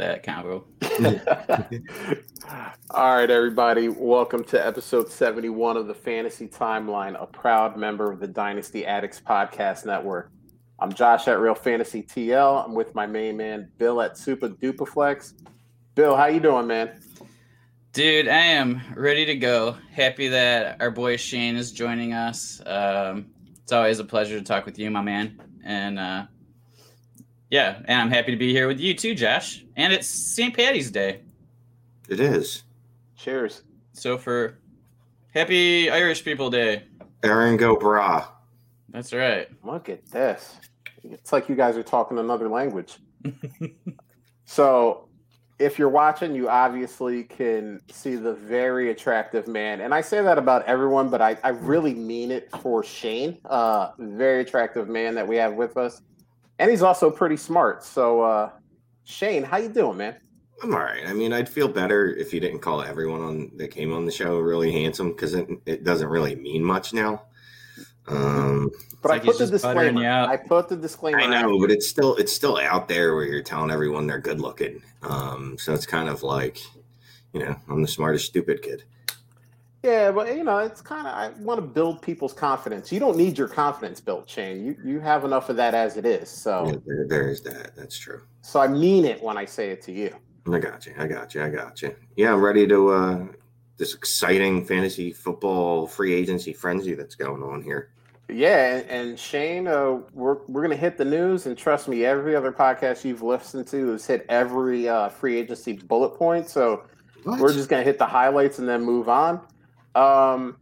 That combo. All right, everybody. Welcome to episode 71 of the Fantasy Timeline, a proud member of the Dynasty Addicts Podcast Network. I'm Josh at Real Fantasy TL. I'm with my main man, Bill at Super Dupaflex. Bill, how you doing, man? Dude, I am ready to go. Happy that our boy Shane is joining us. Um, it's always a pleasure to talk with you, my man. And uh, yeah, and I'm happy to be here with you too, Josh. And it's St. Patty's Day. It is. Cheers. So for Happy Irish People Day. Erin go bragh. That's right. Look at this. It's like you guys are talking another language. So, if you're watching, you obviously can see the very attractive man. And I say that about everyone, but I, I really mean it for Shane. Uh, very attractive man that we have with us. And he's also pretty smart. So, uh, Shane, how you doing, man? I'm all right. I mean, I'd feel better if you didn't call everyone on that came on the show really handsome because it, it doesn't really mean much now. Um, But like I put the disclaimer. I put the disclaimer. I know, but it's still it's still out there where you're telling everyone they're good looking. Um, so it's kind of like, you know, I'm the smartest stupid kid. Yeah, but you know, it's kind of I want to build people's confidence. You don't need your confidence built, Shane. You you have enough of that as it is. So Yeah, there, there is that. That's true. so I mean it when I say it to you. I got you. I got you. I got you. Yeah, I'm ready to uh this exciting fantasy football free agency frenzy that's going on here. Yeah, and, and Shane, uh, we're we're gonna hit the news, and trust me, every other podcast you've listened to has hit every uh, free agency bullet point. So What? we're just gonna hit the highlights and then move on. Um,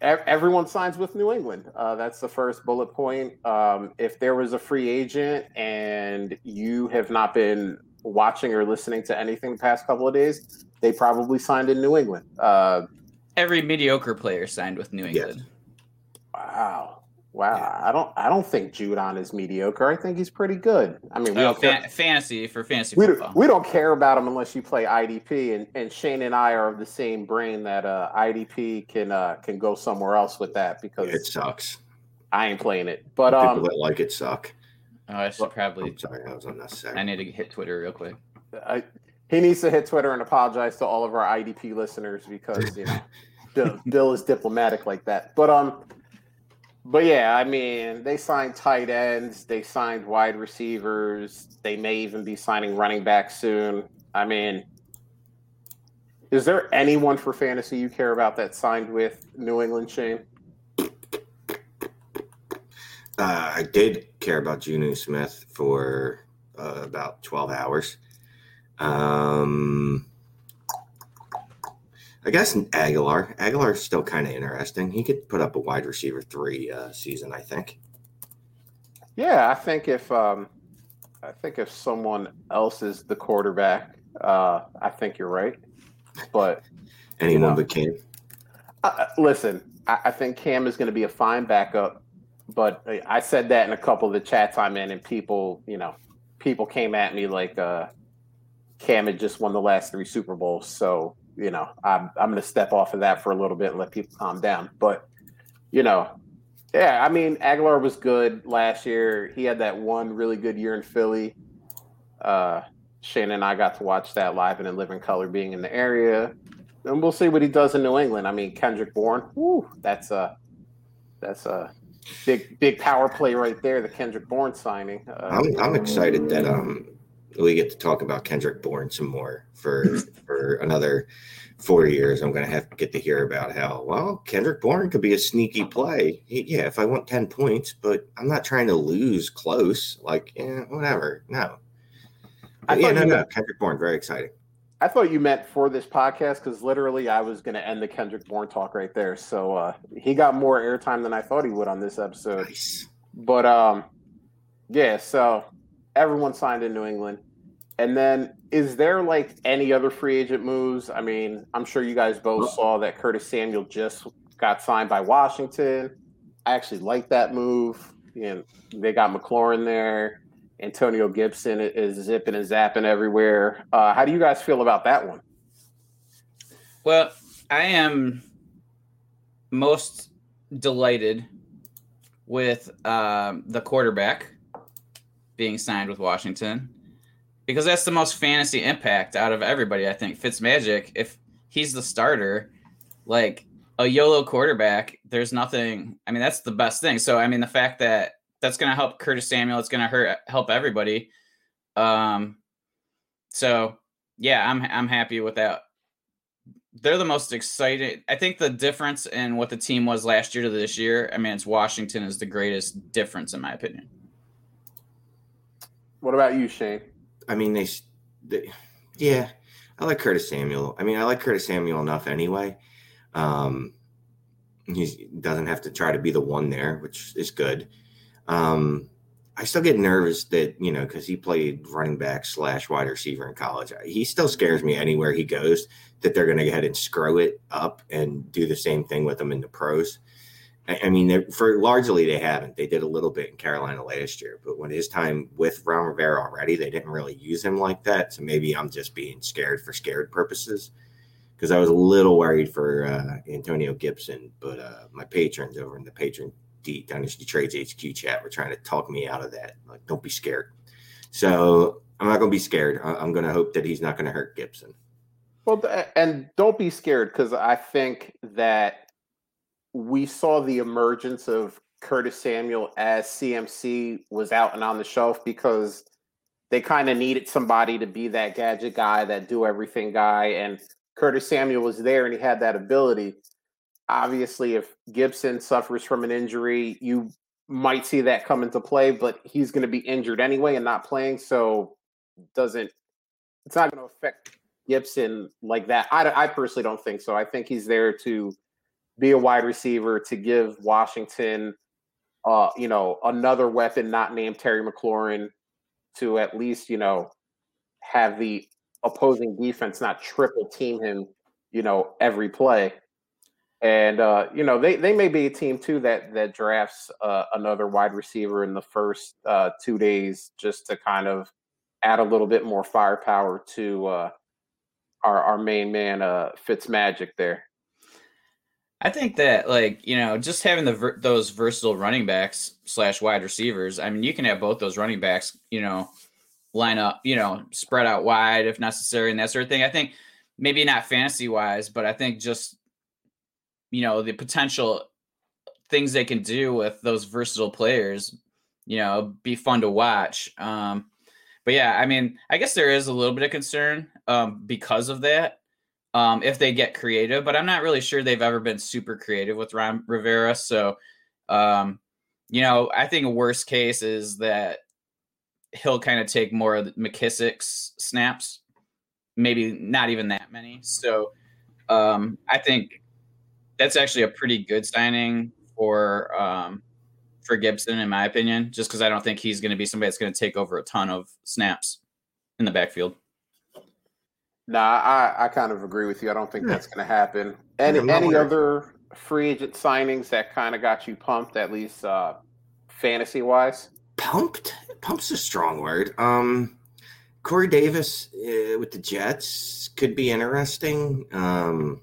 everyone signs with New England. Uh, that's the first bullet point. Um, if there was a free agent and you have not been watching or listening to anything the past couple of days, they probably signed in New England. Uh, Every mediocre player signed with New England. Yes. England. wow. Wow, Yeah. I don't. I don't think Judon is mediocre. I think he's pretty good. I mean, we Oh, don't care, fantasy for fantasy we, football. don't, we don't care about him unless you play IDP. And, and Shane and I are of the same brain that uh, IDP can uh, can go somewhere else with that because It sucks. I ain't playing it. But People um, that like it suck. oh, I should probably. I'm sorry, that was unnecessary. I need to hit Twitter real quick. I, he needs to hit Twitter and apologize to all of our IDP listeners because you know Bill, Bill is diplomatic like that. But um, but yeah, I mean, they signed tight ends, they signed wide receivers, they may even be signing running back soon. I mean, is there anyone for fantasy you care about that signed with New England, Shane? Uh, I did care about Jonnu Smith for uh, about 12 hours. Um, I guess Agholor. Agholor's still kind of interesting. He could put up a wide receiver three uh, season, I think. Yeah, I think if um, I think if someone else is the quarterback, uh, I think you're right. But Anyone know. but Cam. Uh, listen, I, I think Cam is going to be a fine backup, but I said that in a couple of the chats I'm in, and people, you know, people came at me like uh, Cam had just won the last three Super Bowls, so you know, I'm I'm going to step off of that for a little bit and let people calm down. But you know, yeah, I mean, Agholor was good last year. He had that one really good year in Philly. Uh, and I got to watch that live and in living color, being in the area and we'll see what he does in New England. I mean, Kendrick Bourne, whew, that's a that's a big big power play right there, the Kendrick Bourne signing. Uh, I'm I'm excited that um we get to talk about Kendrick Bourne some more for for another four years. I'm going to have to get to hear about how well Kendrick Bourne could be a sneaky play. Yeah, if I want ten points, but I'm not trying to lose close. Like, yeah, whatever. No. yeah, no, no. Meant, Kendrick Bourne, very exciting. I thought you meant for this podcast because literally I was going to end the Kendrick Bourne talk right there. So uh, he got more airtime than I thought he would on this episode. Nice. But um, yeah. So everyone signed in New England. And then is there like any other free agent moves? I mean, I'm sure you guys both saw that Curtis Samuel just got signed by Washington. I actually like that move. You know, they got McLaurin there. Antonio Gibson is zipping and zapping everywhere. Uh, how do you guys feel about that one? Well, I am most delighted with um, the quarterback being signed with Washington because that's the most fantasy impact out of everybody. I think Fitzmagic, if he's the starter, like a YOLO quarterback, there's nothing. I mean, that's the best thing. So, I mean, the fact that that's going to help Curtis Samuel, it's going to hurt help everybody. Um, so yeah, I'm I'm happy with that. They're the most excited. I think the difference in what the team was last year to this year. I mean, it's Washington is the greatest difference in my opinion. What about you, Shane? I mean, they, they, yeah, I like Curtis Samuel. I mean, I like Curtis Samuel enough anyway. Um, he doesn't have to try to be the one there, which is good. Um, I still get nervous that you know because he played running back slash wide receiver in college. He still scares me anywhere he goes that they're going to go ahead and screw it up and do the same thing with him in the pros. I mean, for largely they haven't. They did a little bit in Carolina last year, but when his time with Ron Rivera already, they didn't really use him like that. So maybe I'm just being scared for scared purposes because I was a little worried for uh, Antonio Gibson, but uh, my patrons over in the Patreon D Dynasty Trades HQ chat were trying to talk me out of that. Like, don't be scared. So I'm not going to be scared. I'm going to hope that he's not going to hurt Gibson. Well, and don't be scared because I think that we saw the emergence of Curtis Samuel as CMC was out and on the shelf because they kind of needed somebody to be that gadget guy, that do everything guy. And Curtis Samuel was there and he had that ability. Obviously, if Gibson suffers from an injury, you might see that come into play, but he's going to be injured anyway and not playing. So doesn't it's not going to affect Gibson like that. I, I personally don't think so. I think he's there to be a wide receiver to give Washington, uh, you know, another weapon not named Terry McLaurin to at least, you know, have the opposing defense not triple team him, you know, every play. And uh, you know, they they may be a team too that that drafts uh, another wide receiver in the first uh, two days just to kind of add a little bit more firepower to uh, our our main man uh, Fitzmagic there. I think that like you know just having the ver- those versatile running backs slash wide receivers. I mean, you can have both those running backs, you know, line up, you know, spread out wide if necessary and that sort of thing. I think maybe not fantasy wise, but I think just you know the potential things they can do with those versatile players, you know, be fun to watch. Um, but yeah, I mean, I guess there is a little bit of concern um, because of that um, if they get creative, but I'm not really sure they've ever been super creative with Ron Rivera. So, um, you know, I think a worst case is that he'll kind of take more of McKissic's snaps, maybe not even that many. So, um, I think that's actually a pretty good signing for um, for Gibson, in my opinion, just because I don't think he's going to be somebody that's going to take over a ton of snaps in the backfield. Nah, I, I kind of agree with you. I don't think that's going to happen. Any any other free agent signings that kind of got you pumped, at least uh, fantasy wise? Pumped? Pump's a strong word. Um, Corey Davis uh, with the Jets could be interesting. Um,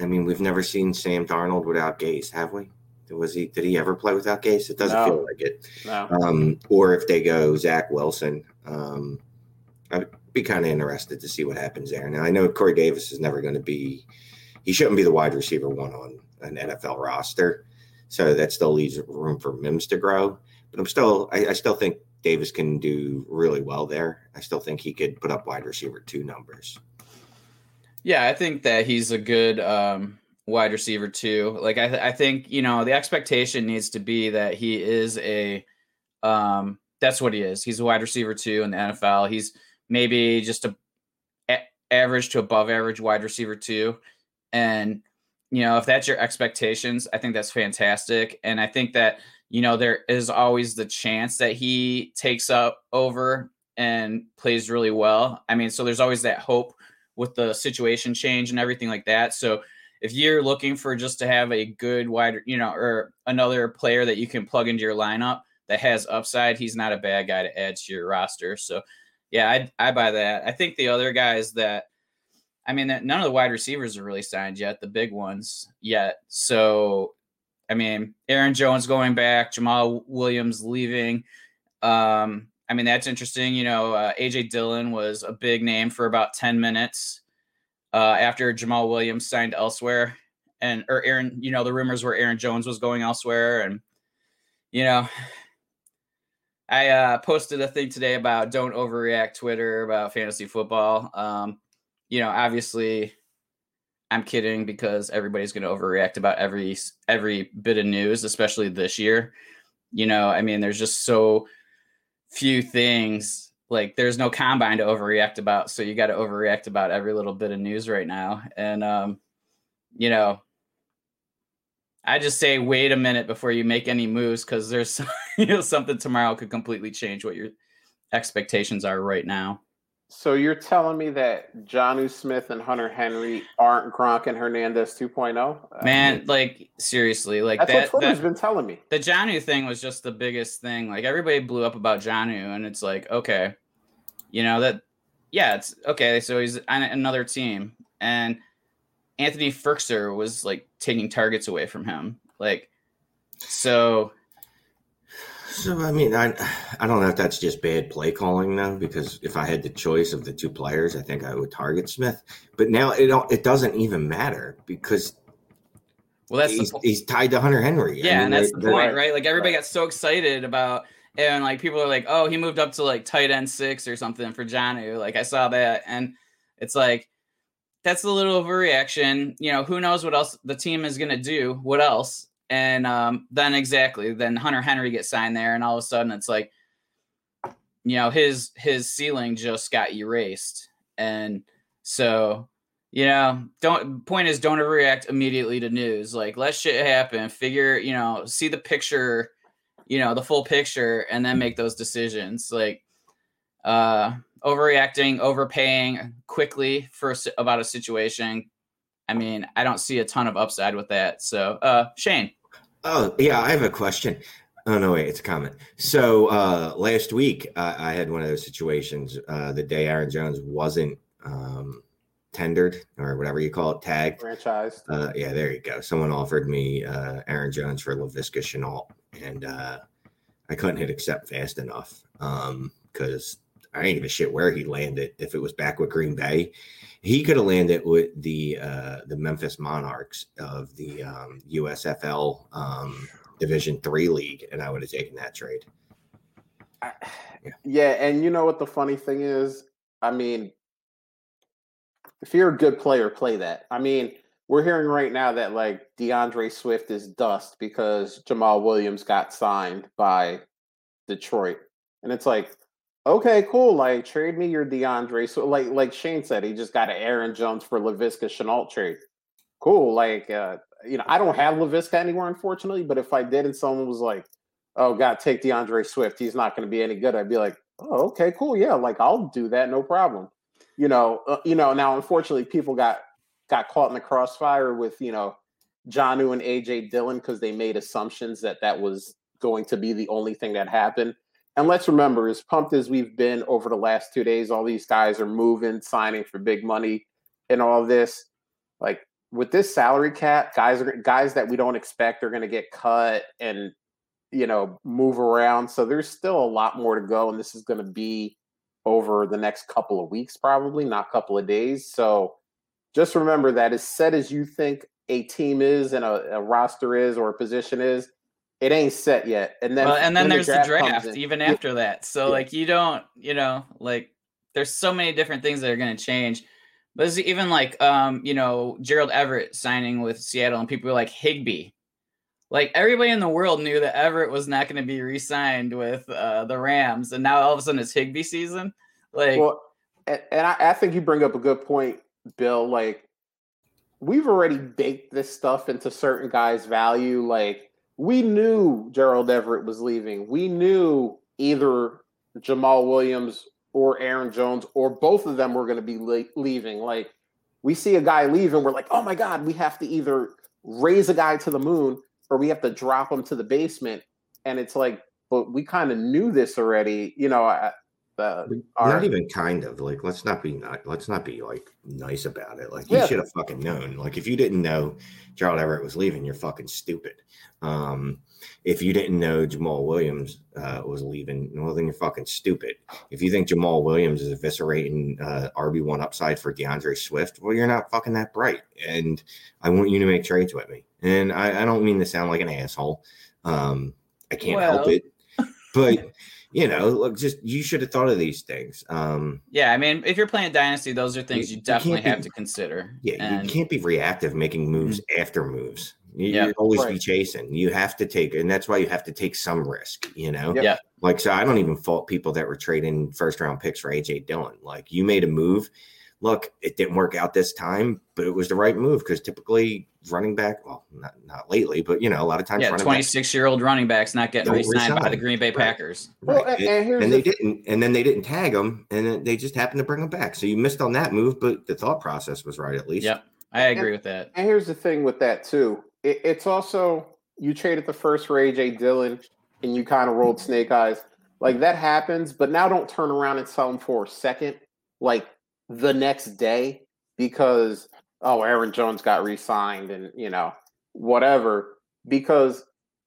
I mean, we've never seen Sam Darnold without Gase, have we? Was he? Did he ever play without Gase? It doesn't no. feel like it. No. Um, or if they go Zach Wilson, um, I, be kind of interested to see what happens there. Now I know Corey Davis is never going to be. He shouldn't be the wide receiver one on an NFL roster. So that still leaves room for Mims to grow. But I'm still, I, I still think Davis can do really well there. I still think he could put up wide receiver two numbers. Yeah, I think that he's a good um, wide receiver too. Like I, th- I think you know the expectation needs to be that he is a, um, that's what he is. He's a wide receiver too in the NFL. He's maybe just a, a average to above average wide receiver too, and you know if that's your expectations, I think that's fantastic. And I think that you know, there is always the chance that he takes up over and plays really well. I mean, so there's always that hope with the situation change and everything like that. So if you're looking for just to have a good wide, you know, or another player that you can plug into your lineup that has upside, he's not a bad guy to add to your roster. So yeah, I I buy that. I think the other guys that I mean, none of the wide receivers are really signed yet, the big ones yet. So I mean, Aaron Jones going back, Jamaal Williams leaving. Um, I mean, that's interesting. You know, uh, AJ Dillon was a big name for about 10 minutes uh, after Jamaal Williams signed elsewhere. And, or Aaron, you know, the rumors were Aaron Jones was going elsewhere. And, you know, I uh, posted a thing today about don't overreact Twitter about fantasy football. Um, you know, obviously, I'm kidding because everybody's going to overreact about every every bit of news, especially this year. You know, I mean, there's just so few things. Like, there's no combine to overreact about, so you got to overreact about every little bit of news right now. And um, you know, I just say wait a minute before you make any moves because there's you know something tomorrow could completely change what your expectations are right now. So you're telling me that Jonnu Smith and Hunter Henry aren't Gronk and Hernandez 2.0? Man, I mean, like seriously, like that's that, what Twitter's that, been telling me. The Jonnu thing was just the biggest thing. Like everybody blew up about Jonnu, and it's like, okay, you know that, yeah, it's okay. So he's on another team, and Anthony Firkser was like taking targets away from him, like so so I mean, I I don't know if that's just bad play calling though, because if I had the choice of the two players, I think I would target Smith. But now it it doesn't even matter because well, that's he's, he's tied to Hunter Henry. Yeah, I mean, and that's the point, right? Like everybody got so excited about, and like people are like, oh, he moved up to like tight end six or something for Jonnu. Like I saw that, and it's like that's a little overreaction. You know, who knows what else the team is gonna do? What else? And um, then exactly, then Hunter Henry gets signed there, and all of a sudden it's like, you know, his his ceiling just got erased, and so you know, don't point is don't overreact immediately to news. Like let shit happen, figure, you know, see the picture, you know, the full picture, and then make those decisions. Like uh overreacting, overpaying quickly for about a situation. I mean, I don't see a ton of upside with that. So, uh, Shane. Oh yeah, I have a question. Oh no, wait, it's a comment. So uh, last week uh, I had one of those situations. Uh, the day Aaron Jones wasn't um, tendered or whatever you call it, tagged, franchised. Uh, yeah, there you go. Someone offered me uh, Aaron Jones for Laviska Shenault, and uh, I couldn't hit accept fast enough because um, I didn't give a shit where he landed. If it was back with Green Bay, he could have landed with the uh, the Memphis Monarchs of the um, USFL um, Division Three league, and I would have taken that trade. yeah. yeah, and you know what the funny thing is? I mean, if you're a good player, play that. I mean, we're hearing right now that like D'Andre Swift is dust because Jamaal Williams got signed by Detroit, and it's like Okay, cool. Like trade me your D'Andre. So like like Shane said, he just got an Aaron Jones for Laviska Shenault trade. Cool. Like uh, you know, I don't have Laviska anywhere, unfortunately, but if I did and someone was like, Oh God, take D'Andre Swift, he's not gonna be any good, I'd be like, Oh, okay, cool. Yeah, like I'll do that, no problem. You know, uh, you know, now unfortunately people got got caught in the crossfire with, you know, Jonnu and AJ Dillon because they made assumptions that that was going to be the only thing that happened and let's remember, as pumped as we've been over the last two days, all these guys are moving, signing for big money, and all this. Like with this salary cap, guys are guys that we don't expect are going to get cut and you know move around. So there's still a lot more to go, and this is going to be over the next couple of weeks, probably not couple of days. So just remember that as set as you think a team is and a, a roster is or a position is, it ain't set yet. And then well, and then there's the draft, in- even Yeah. after that. So Yeah. like you don't, you know, like there's so many different things that are going to change. But it's even like um, you know, Gerald Everett signing with Seattle, and people were like Higbee. Like everybody in the world knew that Everett was not going to be re-signed with uh, the Rams, and now all of a sudden it's Higbee season. Like, Well, and, and I, I think you bring up a good point, Bill. Like, we've already baked this stuff into certain guys' value. Like, we knew Gerald Everett was leaving. We knew either Jamaal Williams or Aaron Jones or both of them were going to be le- leaving. Like, we see a guy leave and we're like, oh my God, we have to either raise a guy to the moon or we have to drop him to the basement. And it's like, but we kind of knew this already. You know, I, uh, our- Not even kind of like let's not be not let's not be like nice about it. Like Yeah. you should have fucking known. Like if you didn't know Gerald Everett was leaving, you're fucking stupid. Um, if you didn't know Jamaal Williams uh, was leaving, well then you're fucking stupid. If you think Jamaal Williams is eviscerating uh, RB one upside for D'Andre Swift, well you're not fucking that bright. And I want you to make trades with me. And I, I don't mean to sound like an asshole. Um, I can't help it, but you know, look, just you should have thought of these things. Um, yeah, I mean, if you're playing Dynasty, those are things You- you you can't definitely be- have to consider. yeah, and you can't be reactive making moves after moves. You, Yeah. you always be chasing. You have to take, and that's why you have to take some risk. You know, Yeah. Like so, I don't even fault people that were trading first round picks for AJ Dillon. Like you made a move. Look, it didn't work out this time, but it was the right move because typically running back, well, not not lately, but you know, a lot of times yeah, 26 year old running backs not getting re-signed by the Green Bay Right. Packers. back, Well, right, and- and here's and the they didn't, and then they didn't tag him, and then they just happened to bring him back. So you missed on that move, but the thought process was right at least. Yep, I agree with that. And here's the thing with that too. It, it's also you traded the first for AJ Dillon, and you kind of rolled snake eyes. Like that happens, but now don't turn around and sell him for a second, like the next day, because oh, Aaron Jones got re-signed, and you know whatever. Because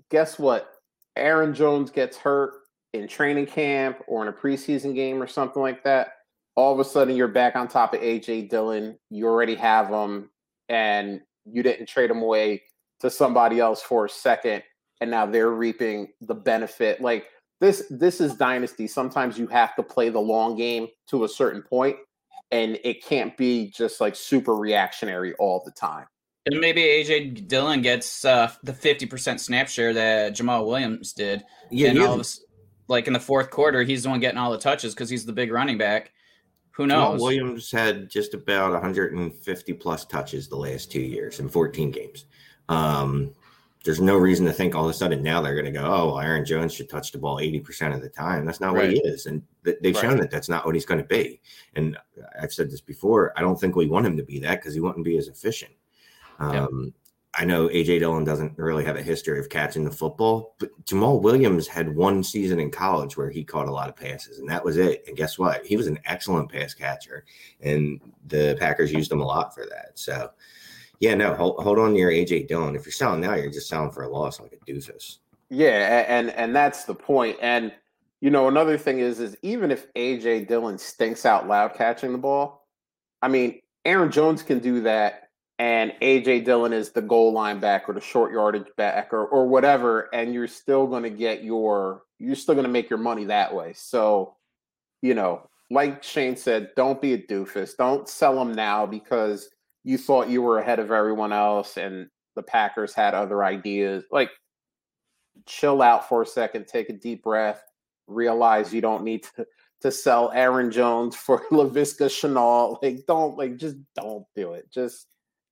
guess what? Aaron Jones gets hurt in training camp or in a preseason game or something like that. All of a sudden, you're back on top of AJ Dillon. You already have him and you didn't trade them away to somebody else for a second and now they're reaping the benefit like this this is dynasty sometimes you have to play the long game to a certain point and it can't be just like super reactionary all the time And maybe AJ Dillon gets uh, the 50% snap share that Jamaal Williams did. yeah. and all of like in the fourth quarter, he's the one getting all the touches because he's the big running back. Who Jamaal knows? Williams had just about 150 plus touches the last two years in 14 games. Um, there's no reason to think all of a sudden now they're going to go, oh, well, Aaron Jones should touch the ball 80% of the time. That's not what he is. And th- they've Right. shown that that's not what he's going to be. And I've said this before. I don't think we want him to be that because he wouldn't be as efficient. Yeah. Um, I know AJ Dillon doesn't really have a history of catching the football, but Jamaal Williams had one season in college where he caught a lot of passes, and that was it. And guess what? He was an excellent pass catcher, and the Packers used him a lot for that. So, yeah, no, hold, hold on to your AJ Dillon. If you're selling now, you're just selling for a loss like a doofus. yeah and and that's the point. and you know another thing is is even if aj dillon stinks out loud catching the ball i mean aaron jones can do that and AJ Dillon is the goal line back or the short yardage back or, or whatever, and you're still going to get your, you're still going to make your money that way. So, you know, like Shane said, don't be a doofus. Don't sell them now because you thought you were ahead of everyone else and the Packers had other ideas. Like, chill out for a second, take a deep breath, realize you don't need to to sell Aaron Jones for Laviska Shenault. Like, don't like just don't do it. Just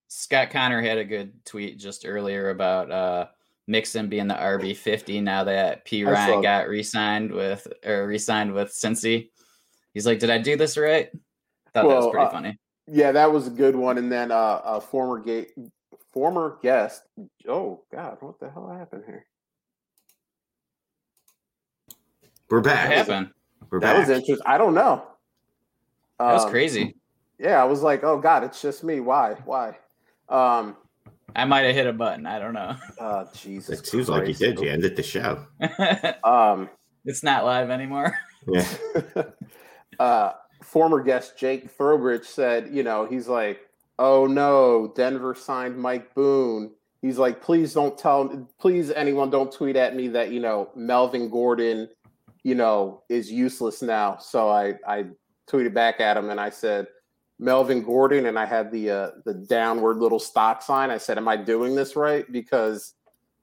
Scott Connor had a good tweet just earlier about uh, Mixon being the RB fifty now that Perine got re-signed with or re-signed with Cincy. He's like, "Did I do this right?" Thought that was pretty uh, funny. Yeah, that was a good one. And then uh, a former gate, former guest. Oh God, what the hell happened here? We're What back. happened? We're That back. was interesting. I don't know. That was Um, crazy. Yeah, I was like, oh God, it's just me. Why? Why? Um, I might have hit a button. I don't know. uh, Jesus. It seems like you did. You ended the show. Um, it's not live anymore. Yeah. uh, former guest Jake Throwbridge said, you know, he's like, oh no, Denver signed Mike Boone. He's like, please don't tell, please anyone don't tweet at me that you know Melvin Gordon, you know, is useless now. So I I tweeted back at him and I said, Melvin Gordon, and I had the uh, the downward little stock sign. I said, am I doing this right? Because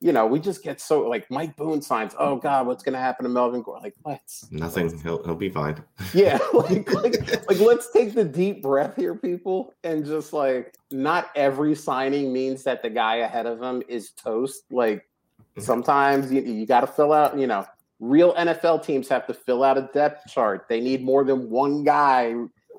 you know, we just get so like Mike Boone signs. Oh God, what's going to happen to Melvin Gordon? Like, let's nothing. He'll he'll be fine. Yeah, like, like like let's take the deep breath here, people, and just like not every signing means that the guy ahead of him is toast. Like mm-hmm. sometimes you you got to fill out. You know, real NFL teams have to fill out a depth chart. They need more than one guy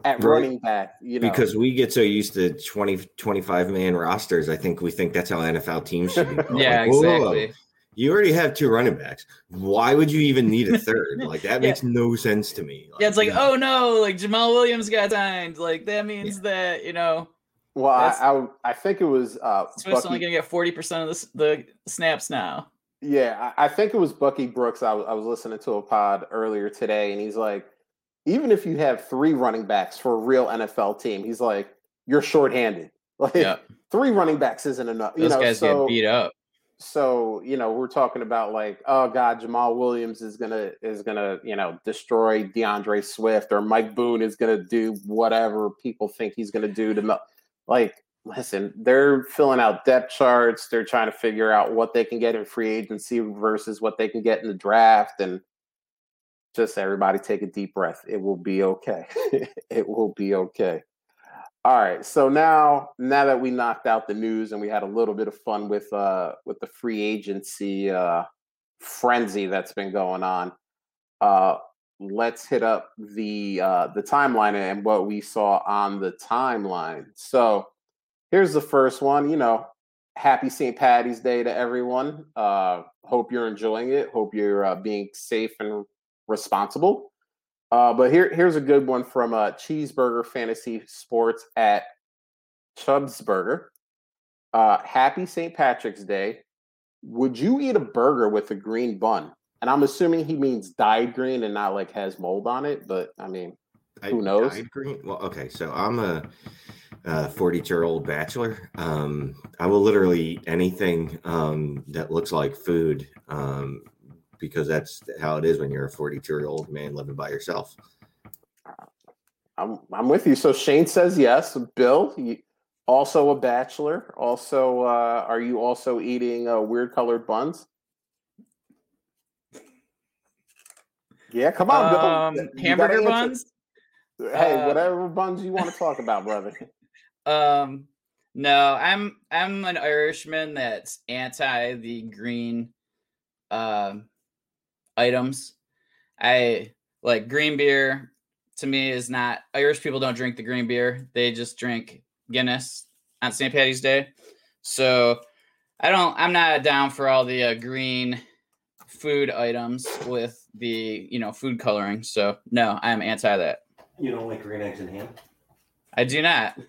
at right. running back, you know. Because we get so used to 20, 25 man rosters. I think we think that's how NFL teams should be. yeah, like, exactly. You already have two running backs. Why would you even need a third? Like that yeah. makes no sense to me. Like, yeah, it's like, oh no, like Jamaal Williams got signed. Like that means yeah. that, you know. Well, I, I, I think it was uh Smith's only gonna get 40% of the the snaps now. Yeah, I, I think it was Bucky Brooks. I, I was listening to a pod earlier today, and he's like, even if you have three running backs for a real NFL team, he's like, you're shorthanded. Like yeah. three running backs isn't enough. Those you know, guys so, get beat up. So, you know, we're talking about like, oh God, Jamaal Williams is gonna is gonna, you know, destroy D'Andre Swift or Mike Boone is gonna do whatever people think he's gonna do to like listen, they're filling out depth charts, they're trying to figure out what they can get in free agency versus what they can get in the draft. And just everybody take a deep breath. It will be okay. it will be okay. All right. So now now that we knocked out the news and we had a little bit of fun with uh with the free agency uh frenzy that's been going on, uh let's hit up the uh the timeline and what we saw on the timeline. So here's the first one, you know, happy St. Patty's Day to everyone. Uh hope you're enjoying it. Hope you're uh, being safe and responsible. Uh, but here, here's a good one from uh, Cheeseburger Fantasy Sports at Chubb's Burger. Uh, happy St. Patrick's Day. Would you eat a burger with a green bun? And I'm assuming he means dyed green and not like has mold on it. But I mean, who knows? Dyed green. Well, okay. So I'm a 42 year old bachelor. Um, I will literally eat anything um, that looks like food. Um, because that's how it is when you're a 42 year old man living by yourself. I'm I'm with you. So Shane says yes. Bill, also a bachelor. Also, uh, are you also eating uh, weird colored buns? Yeah, come on, um, Bill. Hamburger buns. Hey, uh, whatever buns you want to talk about, brother. Um, no, I'm I'm an Irishman that's anti the green um items. I like green beer to me is not Irish people don't drink the green beer. They just drink Guinness on St. Patty's Day. So I don't I'm not down for all the uh, green food items with the, you know, food coloring. So no, I'm anti that. You don't like green eggs and ham? I do not. Um,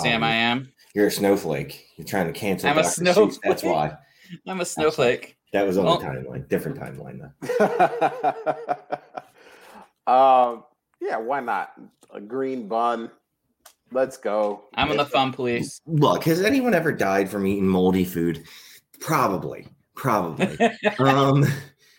Sam, I am. You're a snowflake. You're trying to cancel. I'm Dr. a snowflake. That's why. I'm a snowflake. That was on well, the timeline, different timeline though. um, yeah, why not? A green bun. Let's go. I'm in the fun police. Look, has anyone ever died from eating moldy food? Probably, probably. um,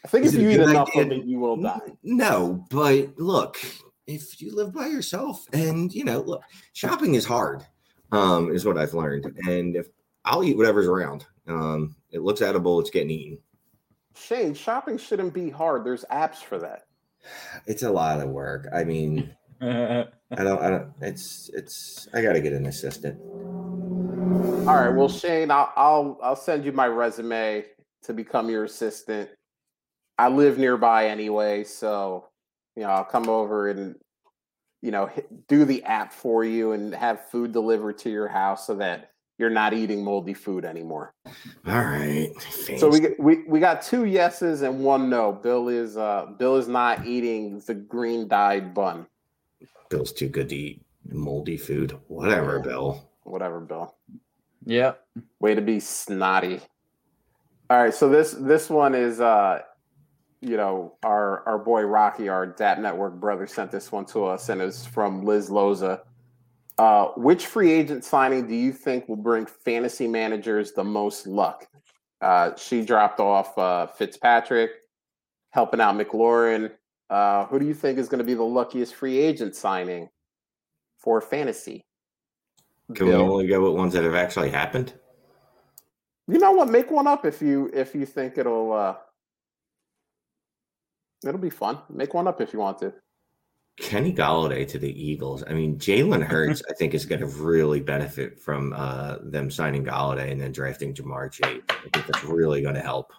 I think if you eat enough idea? of it, you will die. No, but look, if you live by yourself, and you know, look, shopping is hard. Um, is what I've learned, and if I'll eat whatever's around. Um, it looks edible. It's getting eaten. Shane, shopping shouldn't be hard. There's apps for that. It's a lot of work. I mean, I don't. I don't. It's. It's. I got to get an assistant. All right. Well, Shane, I'll, I'll I'll send you my resume to become your assistant. I live nearby anyway, so you know I'll come over and you know do the app for you and have food delivered to your house so that you're not eating moldy food anymore. All right. Fancy. So we we we got two yeses and one no. Bill is uh Bill is not eating the green dyed bun. Bill's too good to eat moldy food. Whatever, Bill. Whatever, Bill. Yep. Way to be snotty. All right, so this this one is uh you know, our our boy Rocky, our DAP Network brother, sent this one to us, and it's from Liz Loza. Uh, which free agent signing do you think will bring fantasy managers the most luck? Uh, she dropped off uh, Fitzpatrick, helping out McLaurin. Uh, who do you think is going to be the luckiest free agent signing for fantasy? Can Bill. we only go with ones that have actually happened? You know what? Make one up if you if you think it'll uh it'll be fun. Make one up if you want to. Kenny Golladay to the Eagles. I mean, Jalen Hurts, I think, is going to really benefit from uh, them signing Golladay and then drafting Ja'Marr Chase. I think that's really going to help.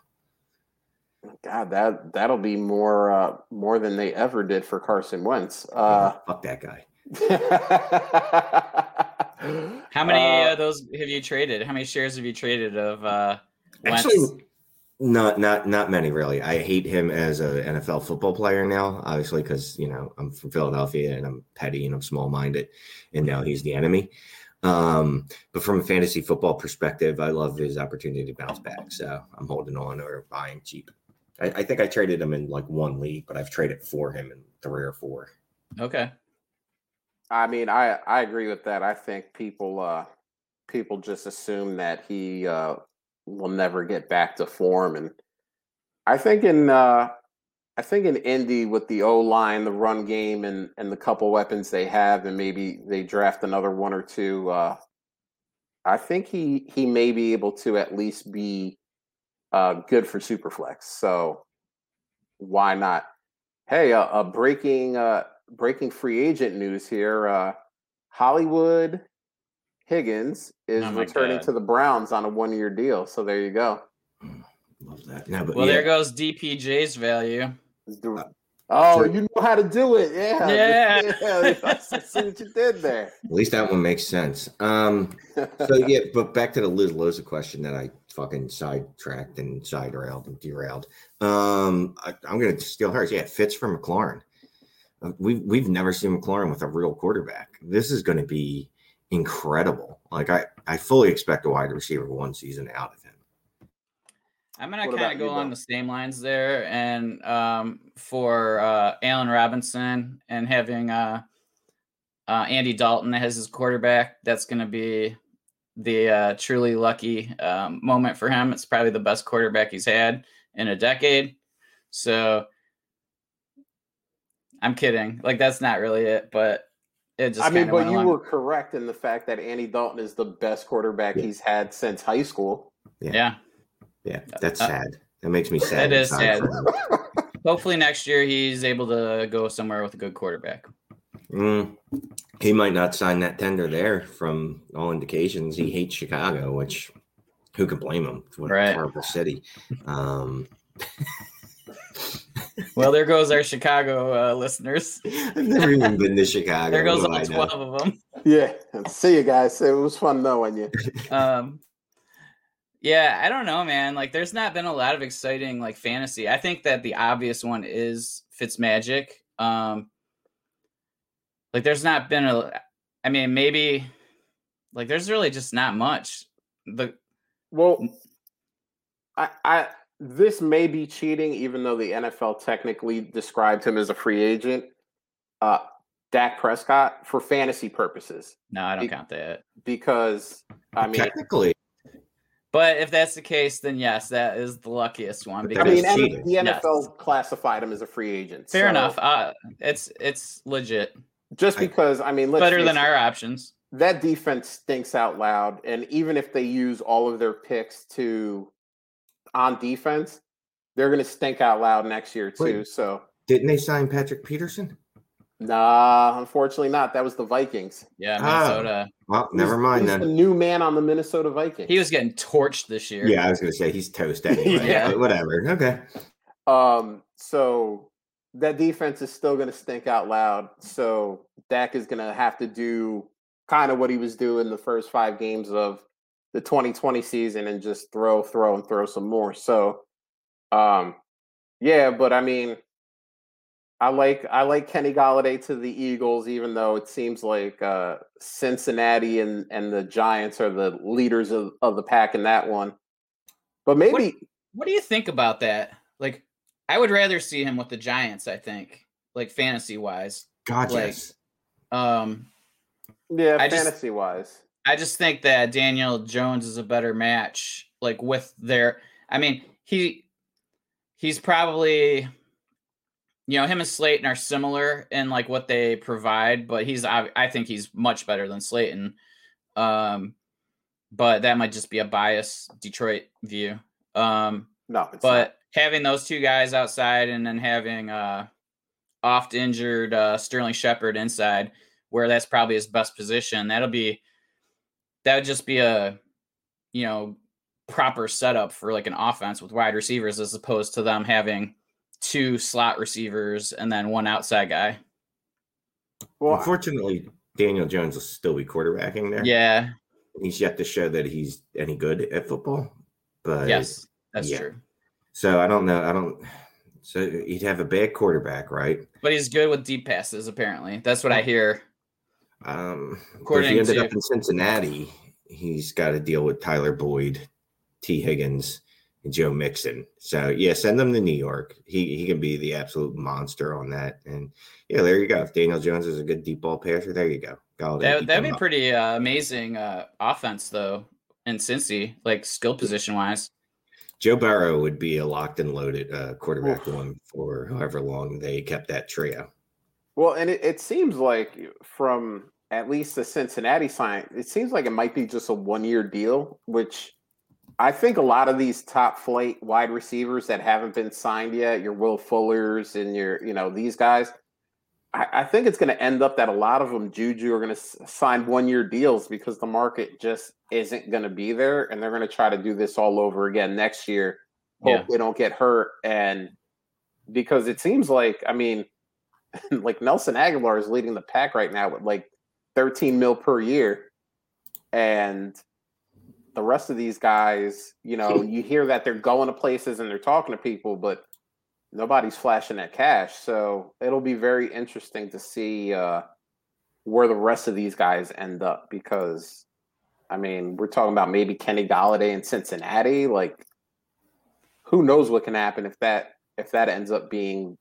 God, that that'll be more uh, more than they ever did for Carson Wentz. Uh, yeah, fuck that guy. How many uh, of those have you traded? How many shares have you traded of uh, Wentz? Actually, not not not many really. I hate him as an NFL football player now, obviously because you know I'm from Philadelphia and I'm petty and I'm small minded, and now he's the enemy. Um, but from a fantasy football perspective, I love his opportunity to bounce back. So I'm holding on or buying cheap. I, I think I traded him in like one league, but I've traded for him in three or four. Okay. I mean, I I agree with that. I think people uh people just assume that he uh will never get back to form and I think in uh I think in Indy with the O line, the run game and and the couple weapons they have and maybe they draft another one or two uh I think he he may be able to at least be uh good for Superflex. So why not? Hey, a, a breaking uh breaking free agent news here. Uh, Hollywood Higgins is oh returning God. to the Browns on a one year deal. So there you go. Love that. Yeah, but well, yeah. there goes DPJ's value. Oh, you know how to do it. Yeah. Yeah. yeah. I see what you did there. At least that one makes sense. Um, so yeah, but back to the Liz Loza question that I fucking sidetracked and side railed and derailed. Um, I, am gonna steal hers. Yeah, Fitz for McLaurin. We've we've never seen McLaurin with a real quarterback. This is going to be incredible. Like I, I fully expect a wide receiver one season out of him. I'm gonna kind of go along the same lines there, and um, for uh, Allen Robinson and having uh, uh, Andy Dalton as his quarterback, that's gonna be the uh, truly lucky um, moment for him. It's probably the best quarterback he's had in a decade. So I'm kidding. Like that's not really it, but it just. I mean, but you along. were correct in the fact that Andy Dalton is the best quarterback yeah. he's had since high school. Yeah. Yeah. yeah that's uh, sad. That makes me sad. It is sad. Hopefully next year he's able to go somewhere with a good quarterback. Mm, he might not sign that tender there. From all indications, he hates Chicago, which who can blame him? What right. a terrible city. Um, well, there goes our Chicago uh, listeners. I've never even been to Chicago. there goes all twelve of them. Yeah, see you guys. It was fun knowing you. Um, yeah, I don't know, man. Like, there's not been a lot of exciting like fantasy. I think that the obvious one is Fitzmagic. Um, like, there's not been a. I mean, maybe like there's really just not much. The well, I I this may be cheating, even though the NFL technically described him as a free agent. Uh, Dak Prescott for fantasy purposes. No, I don't Be- count that because I mean technically. But if that's the case, then yes, that is the luckiest one. Because I mean, the NFL yes. classified him as a free agent. Fair so enough. Uh, it's it's legit. Just because I, I mean, better than our options. That defense stinks out loud, and even if they use all of their picks to on defense, they're going to stink out loud next year too. Wait, so didn't they sign Patrick Peterson? Nah, unfortunately not. That was the Vikings. Yeah, Minnesota. Oh, well, never mind he's then. The new man on the Minnesota Vikings. He was getting torched this year. Yeah, I was going to say he's toast anyway. yeah, whatever. Okay. Um. So that defense is still going to stink out loud. So Dak is going to have to do kind of what he was doing the first five games of the 2020 season and just throw, throw, and throw some more. So, um, yeah, but I mean, I like I like Kenny Golladay to the Eagles, even though it seems like uh, Cincinnati and and the Giants are the leaders of, of the pack in that one. But maybe, what, what do you think about that? Like, I would rather see him with the Giants. I think, like fantasy wise. God, like, yes. Um, Yeah, I just- fantasy wise. I just think that Daniel Jones is a better match, like with their. I mean, he he's probably, you know, him and Slayton are similar in like what they provide, but he's I, I think he's much better than Slayton. Um, but that might just be a bias Detroit view. Um, No, it's but having those two guys outside and then having uh oft injured uh Sterling Shepard inside where that's probably his best position that'll be that would just be a you know proper setup for like an offense with wide receivers as opposed to them having two slot receivers and then one outside guy. Well, Unfortunately, Daniel Jones will still be quarterbacking there. yeah He's yet to show that he's any good at football. But yes that's yeah. true So I don't know. I don't. So he'd have a bad quarterback, right? but he's good with deep passes apparently that's what i hear Um, but if According he ended to- up in Cincinnati, he's got to deal with Tyler Boyd, Tee Higgins, and Joe Mixon. So yeah, send him to New York. He he can be the absolute monster on that. And yeah, there you go. If Daniel Jones is a good deep ball passer, there you go. Golladay that, that'd be up. pretty uh, amazing uh, offense, though, in Cincy, like skill position wise. Joe Burrow would be a locked and loaded uh, quarterback one for however long they kept that trio. Well, and it, it seems like from at least the Cincinnati sign, it seems like it might be just a one year deal, which I think a lot of these top flight wide receivers that haven't been signed yet, your Will Fullers and your, you know, these guys, I, I think it's going to end up that a lot of them, Juju, are going to s- sign one year deals because the market just isn't going to be there. And they're going to try to do this all over again next year. Hope Yeah. they don't get hurt. And because it seems like, I mean, like Nelson Agholor is leading the pack right now with like 13 mil per year. And the rest of these guys, you know, you hear that they're going to places and they're talking to people, but nobody's flashing that cash. So it'll be very interesting to see uh, where the rest of these guys end up because, I mean, we're talking about maybe Kenny Golladay in Cincinnati. Like, who knows what can happen if that if that ends up being,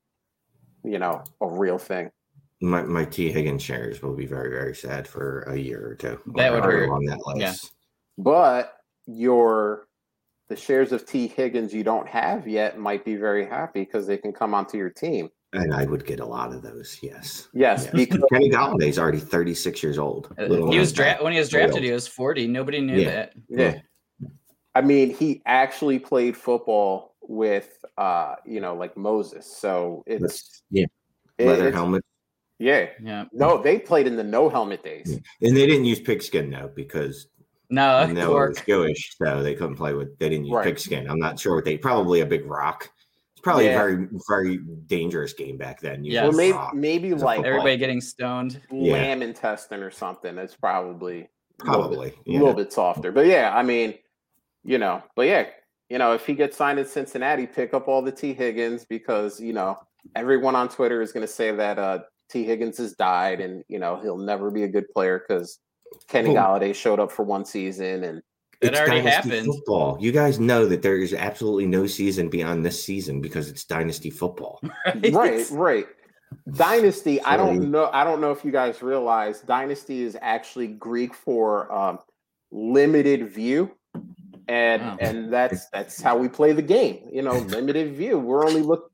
you know, a real thing. My my Tee Higgins shares will be very very sad for a year or two. That would hurt. on that list. Yeah. But your the shares of Tee Higgins you don't have yet might be very happy because they can come onto your team. And I would get a lot of those. Yes. Yes, Yes. because Kenny Golladay's already 36 years old. Uh, he was known dra- when he was drafted, old. he was 40. Nobody knew Yeah. that. yeah. I mean, he actually played football with uh, you know, like Moses. So it's That's- yeah. Leather it's- helmet. Yeah. Yeah. No, they played in the no helmet days. Yeah. And they didn't use pigskin though, because No, no, it was Jewish, so they couldn't play with. They didn't use Right. pigskin. I'm not sure what they. Probably a big rock. It's probably Yeah. a very very dangerous game back then. using Yes. Or a maybe rock. maybe like football. Everybody getting stoned. Yeah. lamb intestine or something. It's probably a little bit- probably a yeah. little bit softer. But yeah, I mean, you know, but yeah, you know, if he gets signed in Cincinnati, pick up all the Tee Higgins because you know everyone on Twitter is going to say that uh, Tee Higgins has died and you know he'll never be a good player because Kenny Oh. Golladay showed up for one season and It already dynasty happened. Football. You guys know that there is absolutely no season beyond this season because it's dynasty football. right, right. Dynasty. I don't know. I don't know if you guys realize Dynasty is actually Greek for um, limited view, and Wow. and that's that's how we play the game. You know, limited view. We're only look.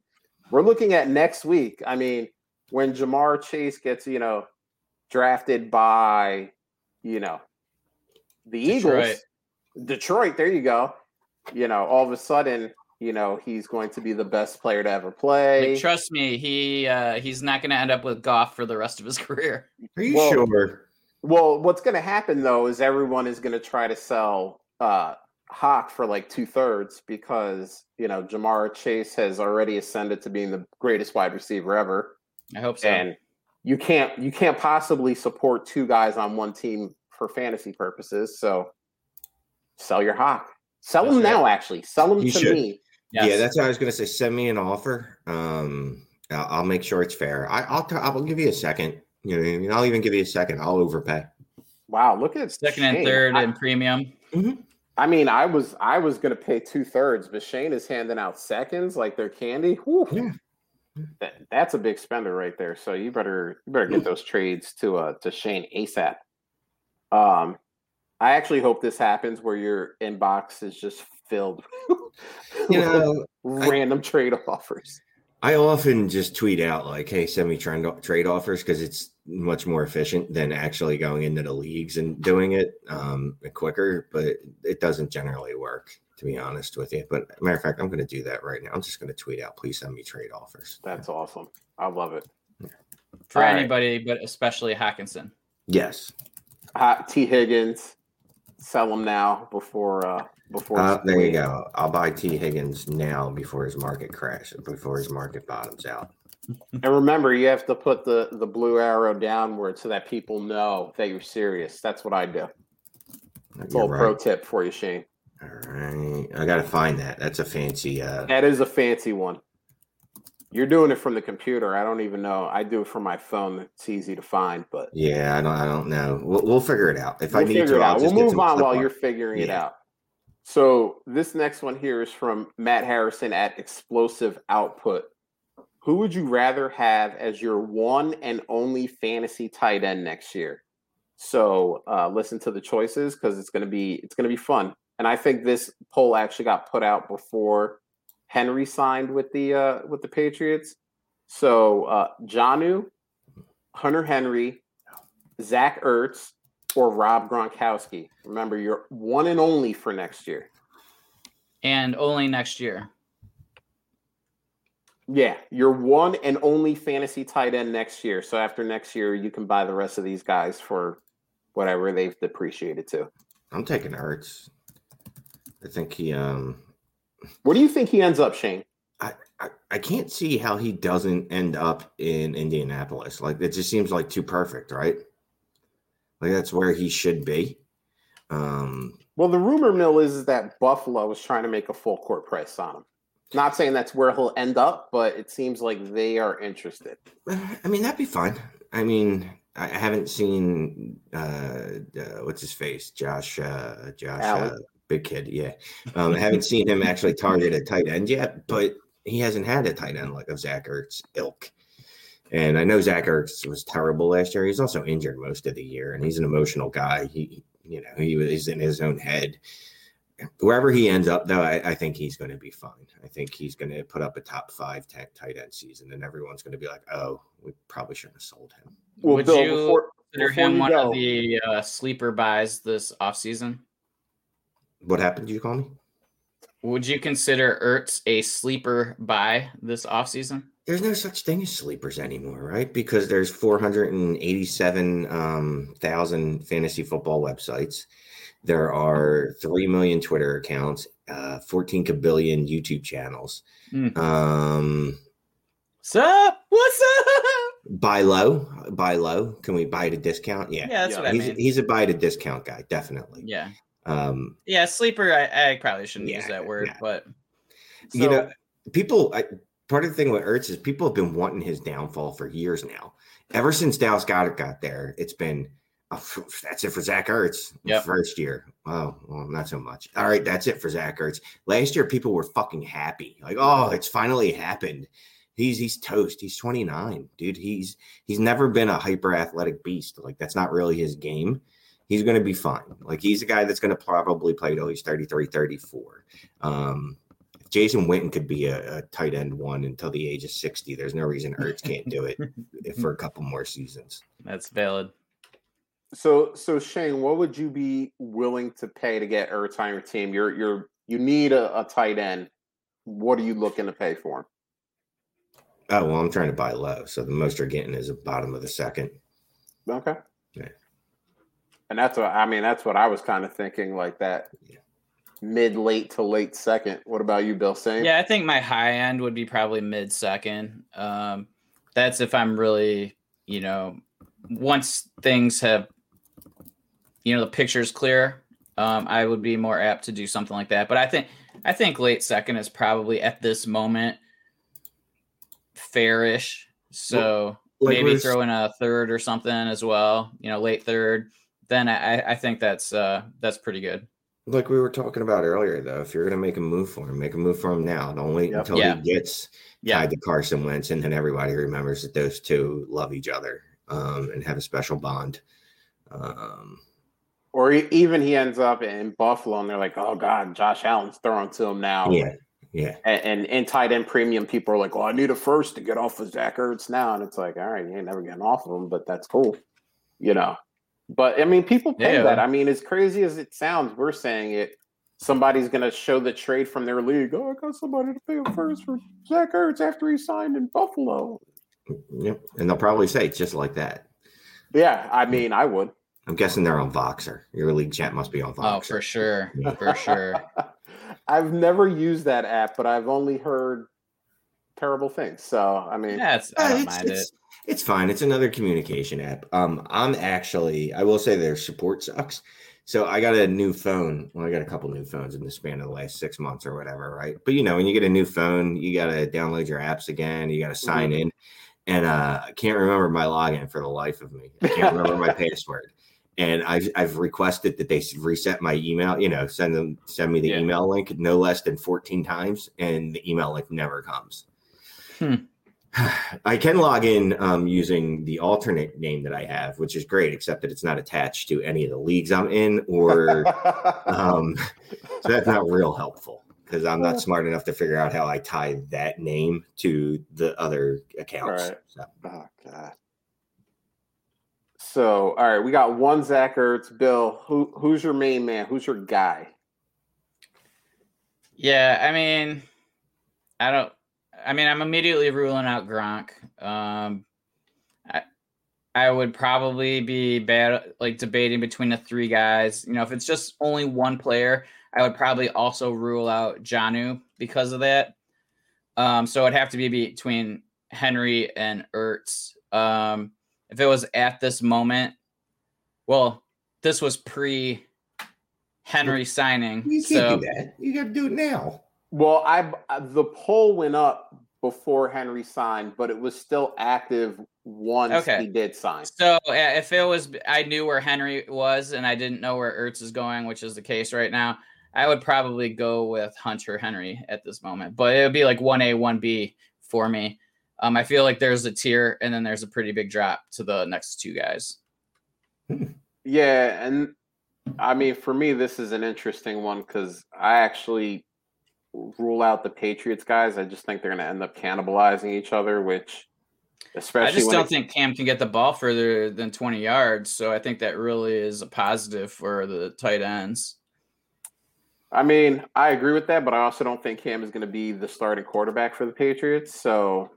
We're looking at next week. I mean, when Ja'Marr Chase gets you know drafted by you know the Detroit. Eagles, Detroit. There you go. You know, all of a sudden, you know, he's going to be the best player to ever play. Like, trust me, he uh, he's not going to end up with Goff for the rest of his career. Are you Well- sure? Well, what's going to happen though is everyone is going to try to sell uh, Hawk for like two thirds because you know Ja'Marr Chase has already ascended to being the greatest wide receiver ever, I hope so. and you can't you can't possibly support two guys on one team for fantasy purposes. So sell your Hawk, sell That's them right. now. Actually, sell them You to should. me. Yes. Yeah, that's what I was going to say. Send me an offer. Um, I'll, I'll make sure it's fair. I, I'll t- I'll give you a second. You know, what I mean? I'll even give you a second. I'll overpay. Wow, look at second and third I- and premium. I mean, I was I was gonna pay two thirds, but Shane is handing out seconds like they're candy. Whew. Yeah. That, that's a big spender right there. So you better you better get those trades to uh to Shane ASAP. Um, I actually hope this happens where your inbox is just filled You know, random trade offers. I often just tweet out like, "Hey, send me trade trade offers" because it's much more efficient than actually going into the leagues and doing it um, quicker. But it doesn't generally work, to be honest with you. But matter of fact, I'm going to do that right now. I'm just going to tweet out, "Please send me trade offers." That's awesome. I love it. For All right. anybody, but especially Hockenson. Yes. Hot Tee Higgins, sell him now before uh before. Uh, there you go. I'll buy Tee Higgins now before his market crashes, before his market bottoms out. And remember, you have to put the the blue arrow downward so that people know that you're serious. That's what I do. You're Little right. pro tip for you, Shane. All right. I got to find that. That's a fancy. uh That is a fancy one. You're doing it from the computer. I don't even know. I do it from my phone. It's easy to find, but Yeah, I don't. I don't know. We'll, we'll figure it out. If we'll I need figure to, it I'll We'll move on while art. you're figuring it out. So this next one here is from Matt Harrison at Explosive Output. Who would you rather have as your one and only fantasy tight end next year? So uh, listen to the choices because it's gonna be it's gonna be fun. And I think this poll actually got put out before Henry signed with the uh, with the Patriots. So uh, Jonnu, Hunter Henry, Zach Ertz, or Rob Gronkowski. Remember, you're one and only for next year. And only next year. Yeah, you're one and only fantasy tight end next year. So after next year, you can buy the rest of these guys for whatever they've depreciated to. I'm taking Ertz. I think he. Um, Where do you think he ends up, Shane? I, I I can't see how he doesn't end up in Indianapolis. Like it just seems like too perfect, right? Like that's where he should be. Um, Well, the rumor mill is that Buffalo is trying to make a full court press on him. Not saying that's where he'll end up, but it seems like they are interested. I mean, that'd be fine. I mean, I haven't seen uh, uh what's his face, Josh, uh, Josh, Allen. uh, big kid. Yeah, um, I haven't seen him actually target a tight end yet, but he hasn't had a tight end like of Zach Ertz ilk. And I know Zach Ertz was terrible last year. He's also injured most of the year, and he's an emotional guy. He, you know, he was in his own head. Wherever he ends up, though, I, I think he's going to be fine. I think he's going to put up a top five ta- tight end season, and everyone's going to be like, "Oh, we probably shouldn't have sold him." Well, Would Bill, you before, Consider Before him one go- of the uh, sleeper buys this offseason. What happened? Did you call me? Would you consider Ertz a sleeper buy this offseason? There's no such thing as sleepers anymore, right? Because there's 487 um, fantasy football websites. There are three million Twitter accounts, uh, 14 kabillion YouTube channels. Mm. Um, What's up? What's up? buy low, buy low. Can we buy at a discount? Yeah, Yeah, that's Yeah, what I he's mean. he's a buy at a discount guy, definitely. yeah. Um, Yeah, sleeper. I, I probably shouldn't use that word, yeah. but you know, people. I, part of the thing with Ertz is people have been wanting his downfall for years now. Ever since Dallas Goedert got there, it's been oh, that's it for Zach Ertz. Yep. First year, oh well, not so much. All right, that's it for Zach Ertz. Last year, people were fucking happy, like, oh, it's finally happened. He's he's toast. He's 29, dude. He's he's never been a hyper athletic beast. Like that's not really his game. He's going to be fine. Like he's a guy that's going to probably play till he's 33, 34. Um, Jason Witten could be a, a tight end one until the age of 60. There's no reason Ertz can't do it for a couple more seasons. that's valid. So, so Shane, what would you be willing to pay to get Ertz on your team? You're, you're, you need a, a tight end. What are you looking to pay for him? Oh, well, I'm trying to buy low. So the most you're getting is a bottom of the second. Okay. Yeah. And that's what I mean. That's what I was kind of thinking, like that Yeah. mid, late to late second. What about you, Bill? Same. Yeah, I think my high end would be probably mid second. Um, that's if I'm really, you know, once things have, you know, the picture's clear, um, I would be more apt to do something like that. But I think, I think late second is probably at this moment fairish. So Like maybe throw in a third or something as well. You know, late third. Then I, I think that's uh, that's pretty good. Like we were talking about earlier, though, if you're going to make a move for him, make a move for him now. Don't wait Yep. until Yeah. he gets Yeah, tied to Carson Wentz, and then everybody remembers that those two love each other um, and have a special bond. Um, Or even he ends up in Buffalo, and they're like, "Oh God, Josh Allen's throwing to him now." Yeah, yeah. And, and in tight end premium, people are like, "Well, I need a first to get off of Zach Ertz now," and it's like, "All right, you ain't never getting off of him, but that's cool," you know. But I mean, people pay Yeah. that. I mean, as crazy as it sounds, we're saying it. Somebody's going to show the trade from their league. Oh, I got somebody to pay a first for Zach Ertz after he signed in Buffalo. Yep. And they'll probably say it's just like that. Yeah, I mean, I would. I'm guessing they're on Voxer. Your league chat must be on Voxer. Oh, for sure, Yeah. for sure. I've never used that app, but I've only heard terrible things. So, I mean, Yeah, it's, I Uh, don't it's, mind it's, it. It's fine. It's another communication app. Um, I'm actually, I will say their support sucks. So I got a new phone. Well, I got a couple new phones in the span of the last six months or whatever, right? But you know, when you get a new phone, you got to download your apps again. You got to sign in, and uh, I can't remember my login for the life of me. I can't remember my password. And I've I've requested that they reset my email. You know, send them send me the Yeah. email link no less than fourteen times, and the email link never comes. Hmm. I can log in um, using the alternate name that I have, which is great, except that it's not attached to any of the leagues I'm in, or um, so that's not real helpful because I'm not smart enough to figure out how I tie that name to the other accounts. Right. So, oh god. So, all right, we got one Zach Ertz. Bill, who who's your main man? Who's your guy? Yeah, I mean, I don't. I mean, I'm immediately ruling out Gronk. Um, I, I would probably be bad, like debating between the three guys. You know, if it's just only one player, I would probably also rule out Jonnu because of that. Um, so it'd have to be between Henry and Ertz. Um, if it was at this moment, well, this was pre Henry signing. you can't so do that. You got to do it now. Well, I the poll went up before Henry signed, but it was still active once Okay. he did sign. So uh, if it was, I knew where Henry was, and I didn't know where Ertz is going, which is the case right now. I would probably go with Hunter Henry at this moment, but it would be like one A, one B for me. Um, I feel like there's a tier, and then there's a pretty big drop to the next two guys. Yeah, and I mean, for me, this is an interesting one because I actually rule out the Patriots guys. I just think they're going to end up cannibalizing each other, which, especially I just when don't it's- think Cam can get the ball further than 20 yards, so I think that really is a positive for the tight ends. I mean, I agree with that, but I also don't think Cam is going to be the starting quarterback for the Patriots. So,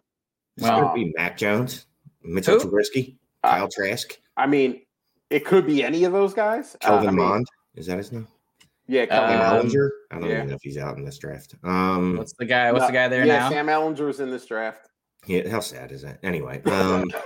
It's going to be Mac Jones, Mitchell Who? Trubisky, Uh, Kyle Trask, I mean, it could be any of those guys. Uh, Kellen I mean, Mond. Is that his name? Yeah, Kellen Um, Mond. Ehlinger? I don't yeah. even know if he's out in this draft. Um, what's the guy? What's the guy there yeah, now? Sam Ehlinger's in this draft. yeah, how sad is that? Anyway, um,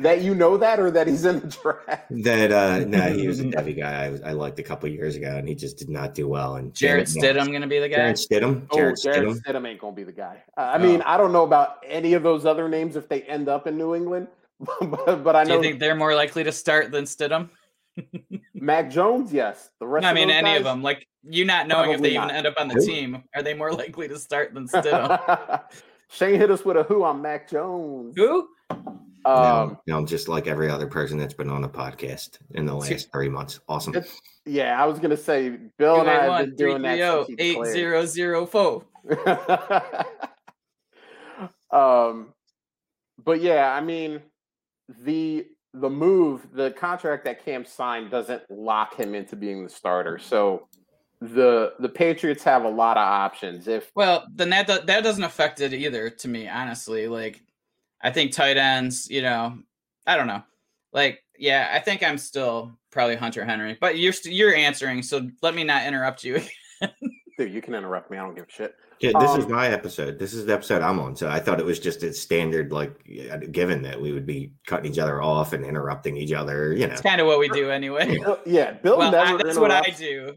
that you know that, or that he's in the draft. that uh, no, he was a Devy guy I, was- I liked a couple years ago, and he just did not do well. And Jarrett Jarrett Stidham going to be the guy? Jarrett Stidham, Oh, Jarrett Jarrett Stidham. Stidham ain't gonna be the guy. Uh, I mean, I don't know about any of those other names if they end up in New England, but, but I Do know you think they're more likely to start than Stidham? Mac Jones. Yes, the rest. No, I of mean those any of them. Like you not knowing if Probably they even end up on the Who? team, are they more likely to start than Stidham? Shane hit us with a who on Mac Jones. Who? Um, no, no, just like every other person that's been on a podcast in the last three months. Awesome. Yeah, I was gonna say Bill and I have been doing that since he eight declared. zero zero four. um, but yeah, I mean, the the move, the contract that Cam signed doesn't lock him into being the starter. Mm-hmm. So the the Patriots have a lot of options. If Well, then that that doesn't affect it either to me, honestly. Like, I think tight ends, you know, I don't know. Like, yeah, I think I'm still probably Hunter Henry, but you're st- you're answering, so let me not interrupt you. dude, you can interrupt me. I don't give a shit. Yeah, this is Um, my episode. This is the episode I'm on. So I thought it was just a standard, like, given that we would be cutting each other off and interrupting each other, you know. it's kind of what we do anyway. Bill- yeah, Bill well, never I, that's what I do.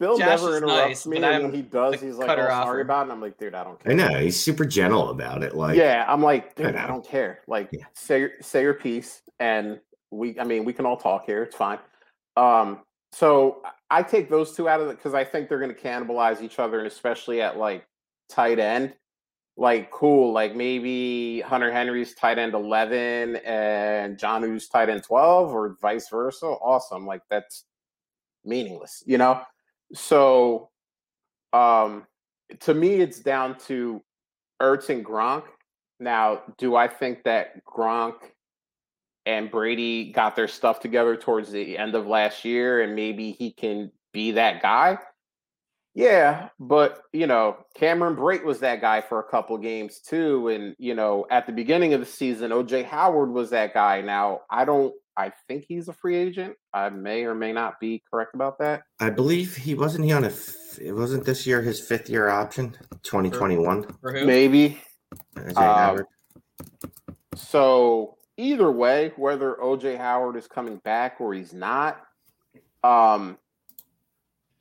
Bill Josh never interrupts nice, me, and when he does, the he's like, cutter "Oh, sorry about it." And I'm like, "Dude, I don't care." I know he's super gentle about it. Like, yeah, I'm like, I dude, I, know. don't care. Like, Yeah. say your- say your piece, and we. I mean, we can all talk here. It's fine. Um, so I take those two out of it because I think they're going to cannibalize each other, and especially at like tight end. Like, cool. Like maybe Hunter Henry's tight end eleven and Jonnu's tight end twelve, or vice versa. Awesome. Like that's meaningless, you know? So um to me it's down to Ertz and Gronk. Now, do I think that Gronk and Brady got their stuff together towards the end of last year and maybe he can be that guy? Yeah, but you know, Cameron Brate was that guy for a couple games too. And you know, at the beginning of the season, OJ Howard was that guy. Now, I don't I think he's a free agent. I may or may not be correct about that. I believe he wasn't he on a f- it wasn't this year his fifth year option, 2021. For who? Maybe. OJ Um, Howard. So either way, whether OJ Howard is coming back or he's not, um,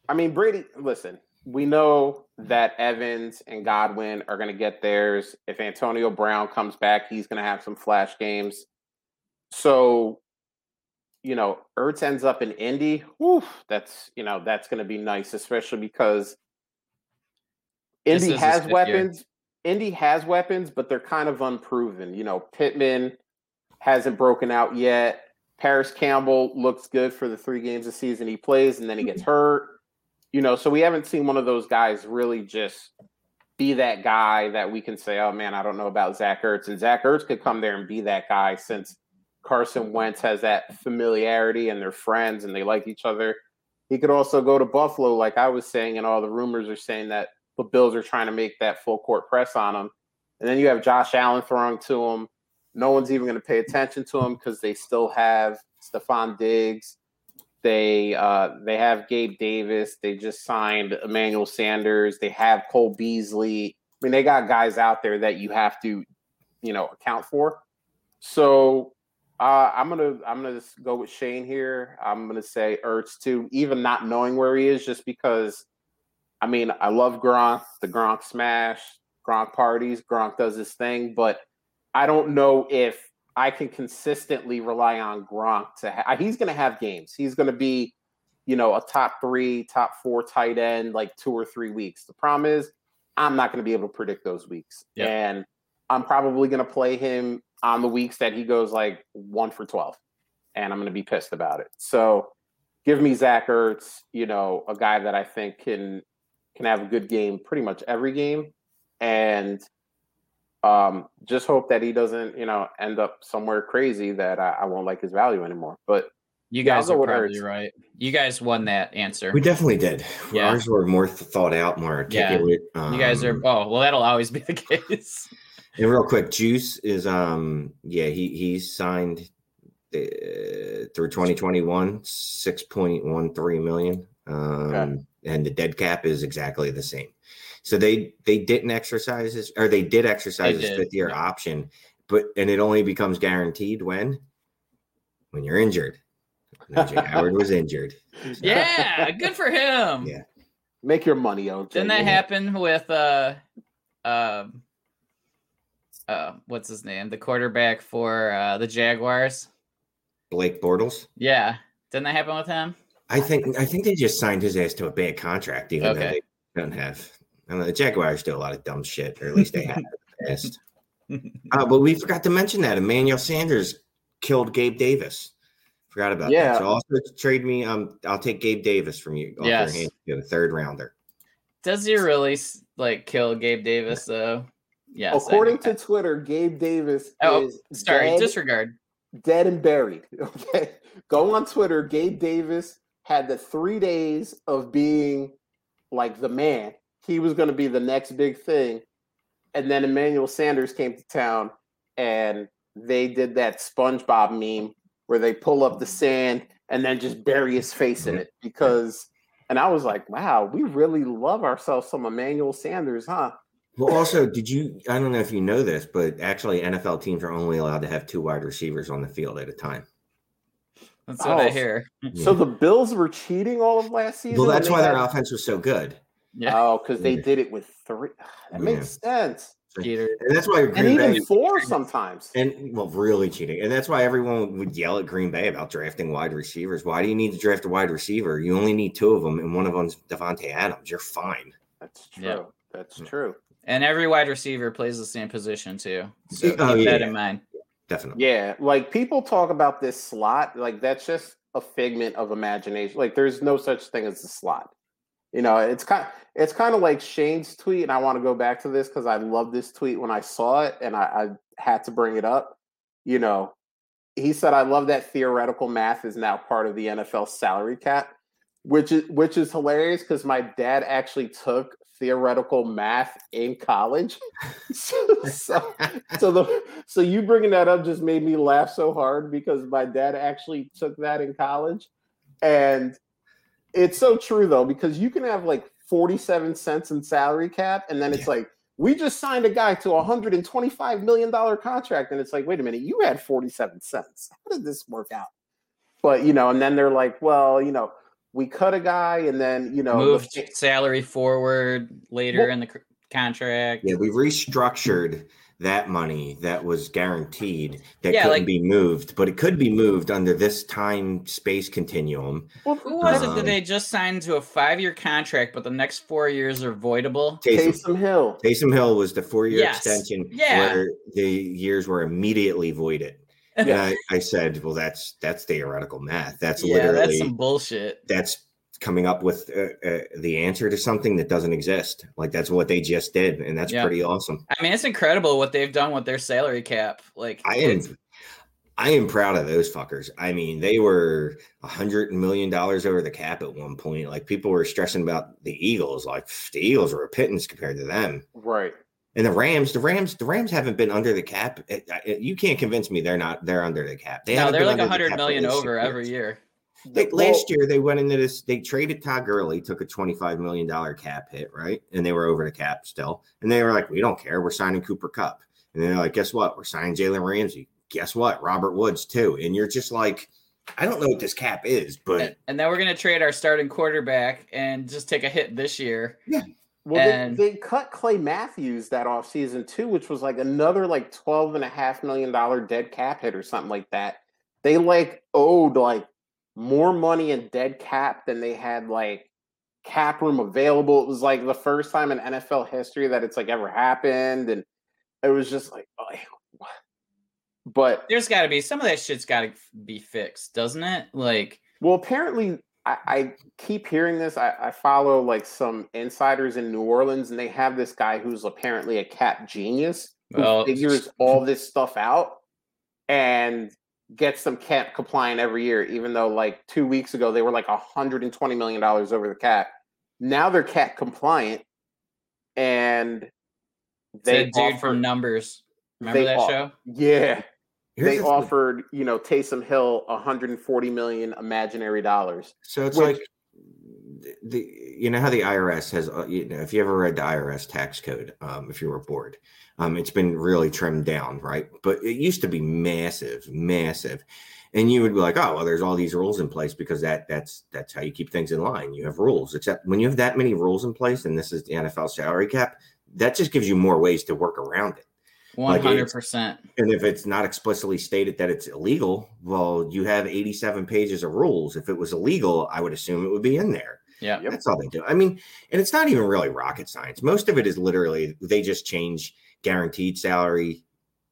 I mean Brady. Listen, we know that Evans and Godwin are going to get theirs. If Antonio Brown comes back, he's going to have some flash games. So, you know, Ertz ends up in Indy. Whew, that's you know that's going to be nice, especially because Indy has fifth year. weapons. Indy has weapons, but they're kind of unproven. You know, Pittman hasn't broken out yet. Parris Campbell looks good for the three games a season he plays, and then he gets mm-hmm. hurt. You know, so we haven't seen one of those guys really just be that guy that we can say, "Oh man, I don't know about Zach Ertz," and Zach Ertz could come there and be that guy since Carson Wentz has that familiarity and they're friends and they like each other. He could also go to Buffalo, like I was saying, and all the rumors are saying that the Bills are trying to make that full court press on him. And then you have Josh Allen throwing to him. No one's even going to pay attention to him because they still have Stefon Diggs. They uh, they have Gabe Davis. They just signed Emmanuel Sanders. They have Cole Beasley. I mean, they got guys out there that you have to, you know, account for. So uh, I'm gonna I'm gonna just go with Shane here. I'm gonna say Ertz too, even not knowing where he is, just because. I mean, I love Gronk, the Gronk smash, Gronk parties. Gronk does his thing, but I don't know if I can consistently rely on Gronk to. Ha- he's going to have games. He's going to be, you know, a top three, top four tight end like two or three weeks. The problem is, I'm not going to be able to predict those weeks, Yeah. and I'm probably going to play him on the weeks that he goes like one for twelve, and I'm going to be pissed about it. So, give me Zach Ertz, you know, a guy that I think can can have a good game pretty much every game, and um, just hope that he doesn't, you know, end up somewhere crazy that I, I won't like his value anymore. But You guys go are probably Ertz. right. You guys won that answer. We definitely did. Yeah. Ours were more thought out, more Yeah. articulate. You guys are um, oh well that'll always be the case. And real quick, Juice is um yeah he he's signed uh, through 2021 6.13 million um Okay. and the dead cap is exactly the same. So they they didn't exercise his or they did exercise They his did, fifth year yeah. option, but and it only becomes guaranteed when when you're injured. And OJ Howard was injured. Yeah, good for him. Yeah. make your money, OJ. Didn't that Yeah. happen with uh um uh what's his name? The quarterback for uh the Jaguars. Blake Bortles. Yeah. Didn't that happen with him? I think I think they just signed his ass to a bad contract, even though Okay. they don't have. I don't know, the Jaguars do a lot of dumb shit, or at least they have in the past. Uh, but we forgot to mention that Emmanuel Sanders killed Gabe Davis. Forgot about Yeah. that. So also trade me. Um, I'll take Gabe Davis from you. off Yes. your hand, to a third rounder. Does he really like kill Gabe Davis though? Yes. According to Twitter, Gabe Davis Oh, is Sorry, dead, disregard. dead and buried. Okay, go on Twitter. Gabe Davis had the three days of being like the man. He was going to be the next big thing, and then Emmanuel Sanders came to town, and they did that SpongeBob meme where they pull up the sand and then just bury his face in it because. And I was like, wow, we really love ourselves some Emmanuel Sanders, huh? Well, also, did you? I don't know if you know this, but actually, NFL teams are only allowed to have two wide receivers on the field at a time. That's what I Oh, hear. So the Bills were cheating all of last season. Well, that's they why their offense was so good, Yeah. Oh, because they Yeah. did it with three. That makes sense. Peter. and that's why And Green Bay even four sometimes. And well, really cheating. And that's why everyone would yell at Green Bay about drafting wide receivers. Why do you need to draft a wide receiver? You only need two of them, and one of them's Davante Adams. You're fine. That's true. Yeah. That's mm. true. And every wide receiver plays the same position too. So Oh, keep that in mind. Definitely. Yeah, like people talk about this slot, like that's just a figment of imagination. Like there's no such thing as a slot. You know, it's kind it's kind of like Shane's tweet, and I want to go back to this because I love this tweet when I saw it, and I, I had to bring it up. You know, he said, "I love that theoretical math is now part of the NFL salary cap," which is which is hilarious because my dad actually took theoretical math in college. so, so, so, the so you bringing that up just made me laugh so hard because my dad actually took that in college, and it's so true though because you can have like forty seven cents in salary cap, and then it's yeah. like we just signed a guy to a hundred and twenty five million dollar contract, and it's like, wait a minute, you had forty seven cents. How did this work out? But you know, and then they're like, well, you know we cut a guy and then you know moved the, salary forward later well, in the contract. Yeah, we restructured that money that was guaranteed that yeah, couldn't like, be moved, but it could be moved under this time space continuum. Well, who was um, it that they just signed to a five year contract, but the next four years are voidable? Taysom, Taysom Hill. Taysom Hill was the four year yes. extension yeah. where the years were immediately voided. And I, I, said, well, that's that's theoretical math. That's yeah, literally that's some bullshit. That's coming up with uh, uh, the answer to something that doesn't exist. Like that's what they just did, and that's yeah. pretty awesome. I mean, it's incredible what they've done with their salary cap. Like I am, I am proud of those fuckers. I mean, they were a hundred million dollars over the cap at one point. Like people were stressing about the Eagles. Like the Eagles were a pittance compared to them. Right. And the Rams, the Rams, the Rams haven't been under the cap. It, it, you can't convince me they're not. They're under the cap. They no, they're like a hundred million over every year. Like last year, they went into this. They traded Todd Gurley, took a twenty-five million dollar cap hit, right? And they were over the cap still. And they were like, "We don't care. We're signing Cooper Kupp." And they're like, "Guess what? We're signing Jalen Ramsey. Guess what? Robert Woods too." And you're just like, I don't know what this cap is, but and then we're gonna trade our starting quarterback and just take a hit this year. Yeah. Well, and, they, they, cut Clay Matthews that off season too, which was like another like twelve and a half million dollar dead cap hit or something like that. They like owed like more money in dead cap than they had like cap room available. It was like the first time in NFL history that it's like ever happened, and it was just like, oh, but there's got to be some of that shit's got to be fixed, doesn't it? Like, well, apparently I, I keep hearing this. I, I, follow like some insiders in New Orleans, and they have this guy who's apparently a cap genius who well, figures all this stuff out and gets them cap compliant every year. Even though like two weeks ago they were like hundred and twenty million dollars over the cap, now they're cap compliant, and they dude offer, from Numbers. Remember that show? Yeah, Here's they the offered, you know, Taysom Hill 140 million imaginary dollars. So it's which, like the you know how the IRS has uh, you know if you ever read the IRS tax code um, if you were bored um, it's been really trimmed down right but it used to be massive massive and you would be like oh well there's all these rules in place because that that's that's how you keep things in line you have rules except when you have that many rules in place and this is the NFL salary cap that just gives you more ways to work around it one hundred percent. And if it's not explicitly stated that it's illegal, well, you have eighty-seven pages of rules. If it was illegal, I would assume it would be in there. Yeah, that's all they do. I mean, and it's not even really rocket science. Most of it is literally they just change guaranteed salary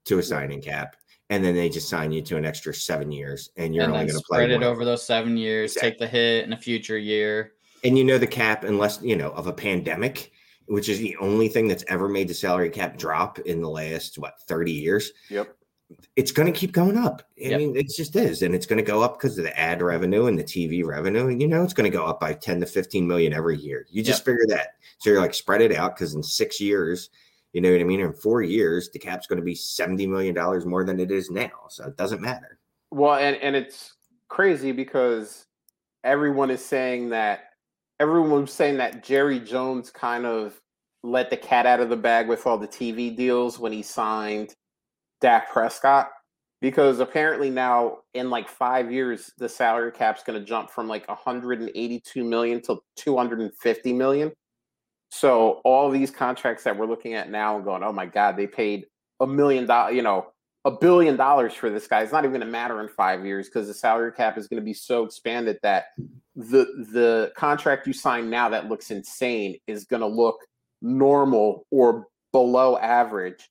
to a signing cap, and then they just sign you to an extra seven years, and you're and only going to play spread it over those seven years. Exactly. Take the hit in a future year, and you know the cap, unless you know of a pandemic which is the only thing that's ever made the salary cap drop in the last what 30 years. Yep. It's going to keep going up. I yep. mean, it just is. And it's going to go up because of the ad revenue and the TV revenue. And you know, it's going to go up by 10 to 15 million every year. You just yep. figure that. So you're like, spread it out because in six years, you know what I mean? In four years, the cap's going to be $70 million more than it is now. So it doesn't matter. Well, and, and it's crazy because everyone is saying that everyone was saying that Jerry Jones kind of let the cat out of the bag with all the TV deals when he signed Dak Prescott. Because apparently now in like five years, the salary cap's going to jump from like 182 million to 250 million. So all these contracts that we're looking at now and going, oh my God, they paid a million dollars, you know, a billion dollars for this guy. It's not even going to matter in five years because the salary cap is going to be so expanded that the the contract you sign now that looks insane is going to look normal or below average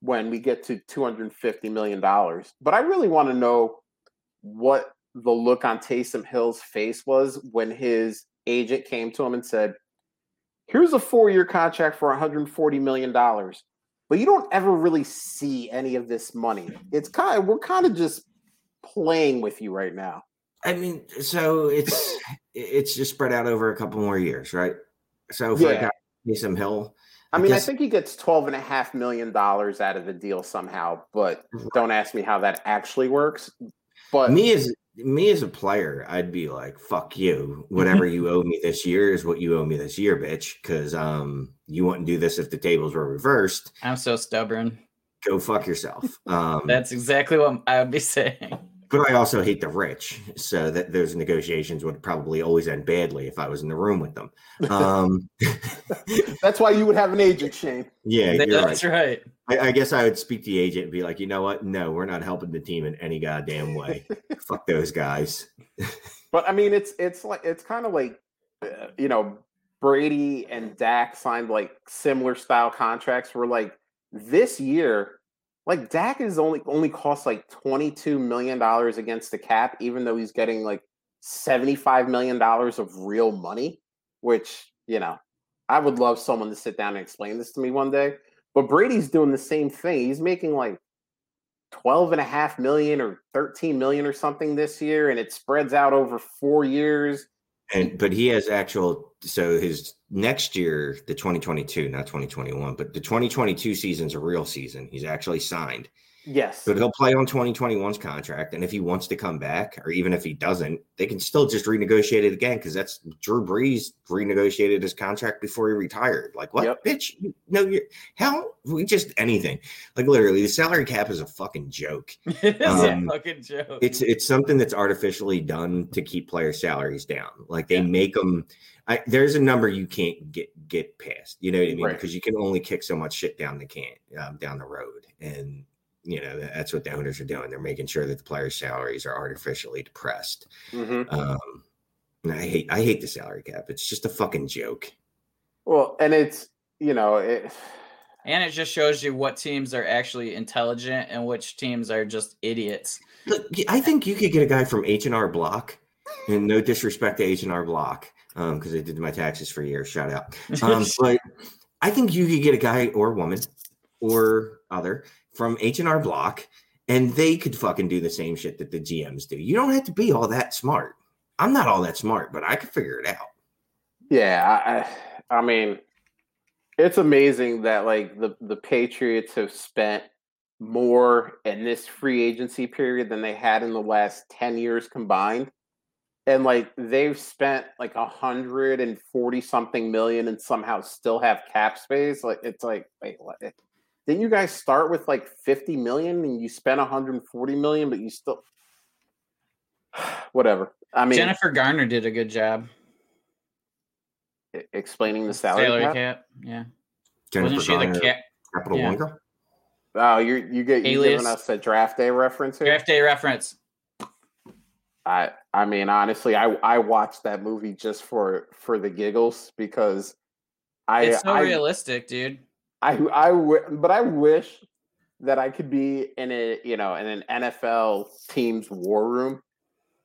when we get to 250 million dollars. But I really want to know what the look on Taysom Hill's face was when his agent came to him and said, "Here's a four-year contract for 140 million dollars." But you don't ever really see any of this money. It's kind of we're kind of just playing with you right now. I mean, so it's it's just spread out over a couple more years, right? So for Yeah. a guy Taysom Hill, I mean, guess- I think he gets twelve and a half million dollars out of the deal somehow, but don't ask me how that actually works. But me as me as a player, I'd be like, "Fuck you! Whatever you owe me this year is what you owe me this year, bitch." Because um, you wouldn't do this if the tables were reversed. I'm so stubborn. Go fuck yourself. Um, That's exactly what I would be saying. But I also hate the rich, so that those negotiations would probably always end badly if I was in the room with them. Um, that's why you would have an agent, Shane. yeah, you're right. That's right. I, I guess I would speak to the agent and be like, you know what? No, we're not helping the team in any goddamn way. Fuck those guys. But I mean, it's it's like it's kind of like uh, you know Brady and Dak signed like similar style contracts. Where like this year, like Dak is only only cost like twenty two million dollars against the cap, even though he's getting like seventy five million dollars of real money. Which you know, I would love someone to sit down and explain this to me one day. But Brady's doing the same thing. He's making like 12 and a half million or 13 million or something this year and it spreads out over four years And but he has actual so his next year, the 2022, not 2021, but the 2022 season's a real season. He's actually signed. Yes But he'll play on 2021's contract. And if he wants to come back, or even if he doesn't, they can still just renegotiate it again because that's Drew Brees renegotiated his contract before he retired. Like, what, Yep. bitch? You, no, you how we just anything. Like, literally, the salary cap is a fucking joke. It's Um, a fucking joke. It's it's something that's artificially done to keep player salaries down. Like they Yeah. make them. I, there's a number you can't get get past. You know what I mean? Right. Because you can only kick so much shit down the can um, down the road, and you know that's what the owners are doing. They're making sure that the players' salaries are artificially depressed. Mhm. Um, and I hate I hate the salary cap. It's just a fucking joke. well and it's you know it and it just shows you what teams are actually intelligent and which teams are just idiots. Look, I think you could get a guy from H and R Block, and no disrespect to H and R Block, because they did my taxes for years. Shout out. Um, but I think you could get a guy or woman or other from H and R Block, and they could fucking do the same shit that the GMs do. You don't have to be all that smart. I'm not all that smart, but I could figure it out. yeah I, I i mean it's amazing that like the the patriots have spent more in this free agency period than they had in the last 10 years combined and like they've spent like a hundred and forty something million and somehow still have cap space like it's like wait what didn't you guys start with like 50 million and you spent 140 million but you still whatever i mean Jennifer Garner did a good job. explaining the salary, Salary cap. cap. Yeah. Jennifer Wasn't she Garner, the cap? Capital yeah. One girl. Oh, you you get you Alias. giving us a draft day reference here. Draft day reference. I I mean honestly, I I watched that movie just for for the giggles because I It's so I, realistic, dude. I I wi- but I wish that I could be in a you know in an NFL team's war room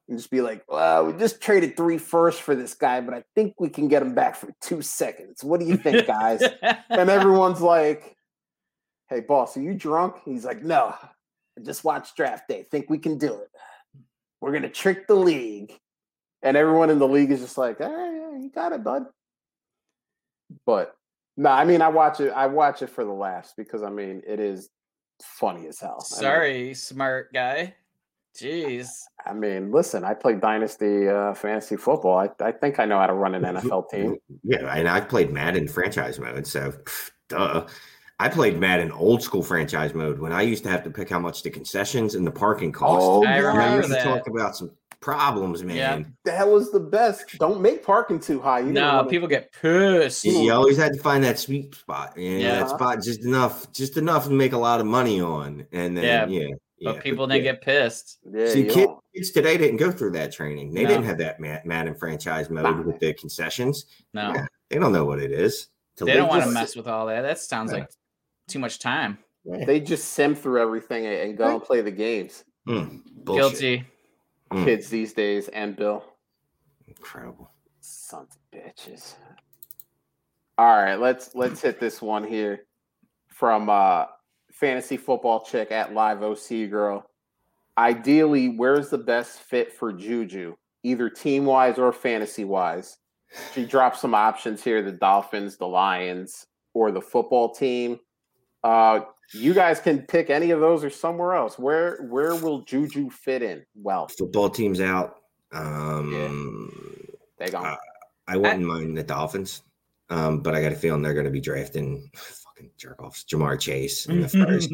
and just be like, well, we just traded three firsts for this guy, but I think we can get him back for two seconds. What do you think, guys? and everyone's like, "Hey, boss, are you drunk?" He's like, "No, I just watched draft day. Think we can do it? We're gonna trick the league." And everyone in the league is just like, "Ah, yeah, you got it, bud." But no, I mean, I watch it. I watch it for the laughs because I mean, it is funny as hell. I mean- Sorry, smart guy. Jeez. I mean, listen, I play Dynasty uh, fantasy football. I, I think I know how to run an NFL team. Yeah, and I've played Madden franchise mode, so pff, duh. I played Madden old school franchise mode when I used to have to pick how much the concessions and the parking cost. Oh, I God. remember you that. talk about some problems, man. Yeah, That was the best. Don't make parking too high. You don't No, wanna- people get pissed. You, you always had to find that sweet spot. Yeah, Yeah. that spot just enough, just enough to make a lot of money on, and then yeah, Yeah, yeah. but people didn't yeah. get pissed. Yeah, See, you kids today didn't go through that training. They No. didn't have that Ma- Madden franchise mode Nah. with the concessions. No, Yeah, They don't know what it is. till they don't want to mess with all that. That sounds Yeah. like too much time. Yeah. they just sim through everything and and go and play the games. Mm. Guilty. Mm. kids these days and Bill. Incredible. Sons of bitches. All right, let's let's hit this one here from uh fantasy football chick at live OC girl. Ideally, where's the best fit for Juju, either team wise or fantasy wise? She dropped some options here: the Dolphins, the Lions, or the football team. Uh, you guys can pick any of those or somewhere else. Where where will Juju fit in? Well, Football team's out. Um, they gone. Uh, I wouldn't mind the Dolphins, um, but I got a feeling they're going to be drafting fucking jerk offs, Ja'Marr Chase in the first.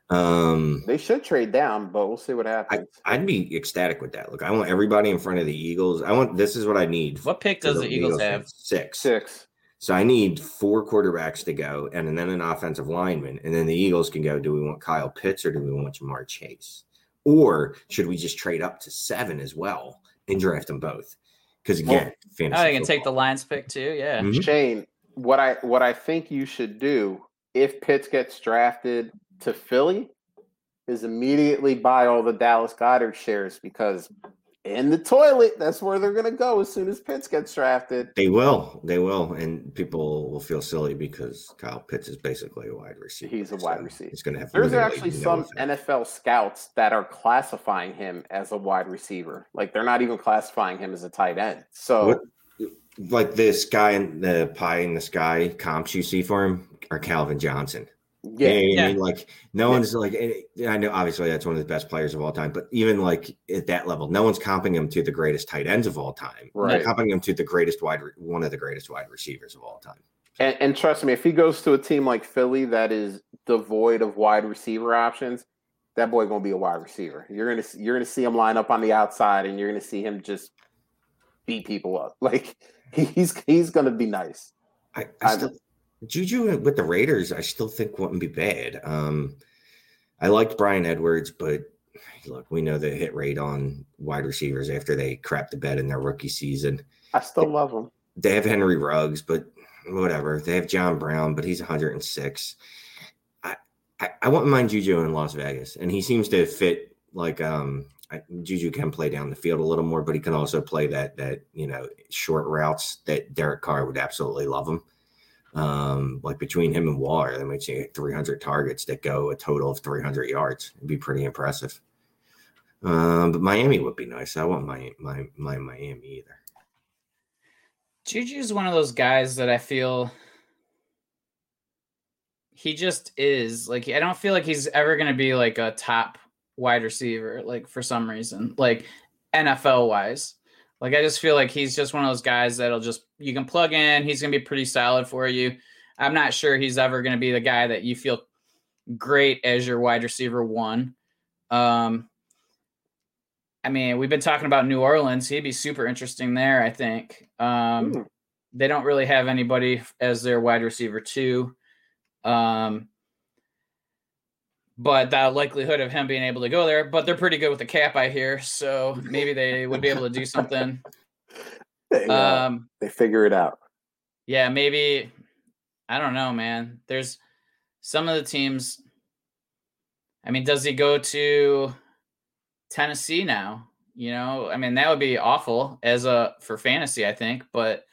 um, they should trade down, but we'll see what happens. I'd be ecstatic with that. Look, I want everybody in front of the Eagles. I want this is what I need. what pick does the Eagles have? Six. Six. So I need four quarterbacks to go, and then an offensive lineman, and then the Eagles can go. Do we want Kyle Pitts or do we want Ja'Marr Chase, or should we just trade up to seven as well and draft them both? Because again, fantasy Oh, they can take the. Lions pick too. Yeah. Mhm. Shane, what I what I think you should do if Pitts gets drafted to Philly is immediately buy all the Dallas Goedert shares because in the toilet, that's where they're gonna go as soon as Pitts gets drafted. They will, they will, and people will feel silly because Kyle Pitts is basically a wide receiver. He's a wide receiver. He's going to have. There's actually some. NFL scouts that are classifying him as a wide receiver. Like they're not even classifying him as a tight end. So What- like this guy in the pie in the sky comps you see for him are Calvin Johnson. Yeah, You I Yeah. mean? Like no one's like I know obviously that's one of the best players of all time, but even like at that level, no one's comping him to the greatest tight ends of all time. Right. They're comping him to the greatest wide re- one of the greatest wide receivers of all time. And, and trust me, if he goes to a team like Philly that is devoid of wide receiver options, that boy gonna be a wide receiver. You're gonna you're gonna see him line up on the outside, and you're gonna see him just beat people up. Like he's he's gonna be nice. I, I still Juju with the Raiders, I still think wouldn't be bad. Um, I liked Bryan Edwards, but look, we know the hit rate on wide receivers after they crap the bed in their rookie season. I still love them. They have Henry Ruggs, but whatever. They have John Brown, but he's 106. I, I, I wouldn't mind Juju in Las Vegas, and he seems to fit like um I, Juju can play down the field a little more, but he can also play that that you know short routes that Derek Carr would absolutely love him. Um, like between him and Waller, they might see 300 targets that go a total of 300 yards. It'd be pretty impressive. Um, but Miami would be nice. I want my my my Miami either. Juju is one of those guys that I feel he just is like I don't feel like he's ever going to be like a top wide receiver like for some reason like NFL wise. Like I just feel like he's just one of those guys that'll just you can plug in, he's going to be pretty solid for you. I'm not sure he's ever going to be the guy that you feel great as your wide receiver one. Um I mean, we've been talking about New Orleans. He'd be super interesting there, I think. Um, Hmm. They don't really have anybody as their wide receiver two. Um, but the likelihood of him being able to go there, but they're pretty good with the cap, I hear. So maybe they would be able to do something. They, uh, Um, they figure it out. yeah, maybe. I don't know, man. There's some of the teams. I mean, does he go to Tennessee now? You know, I mean, that would be awful as a for fantasy, I think. But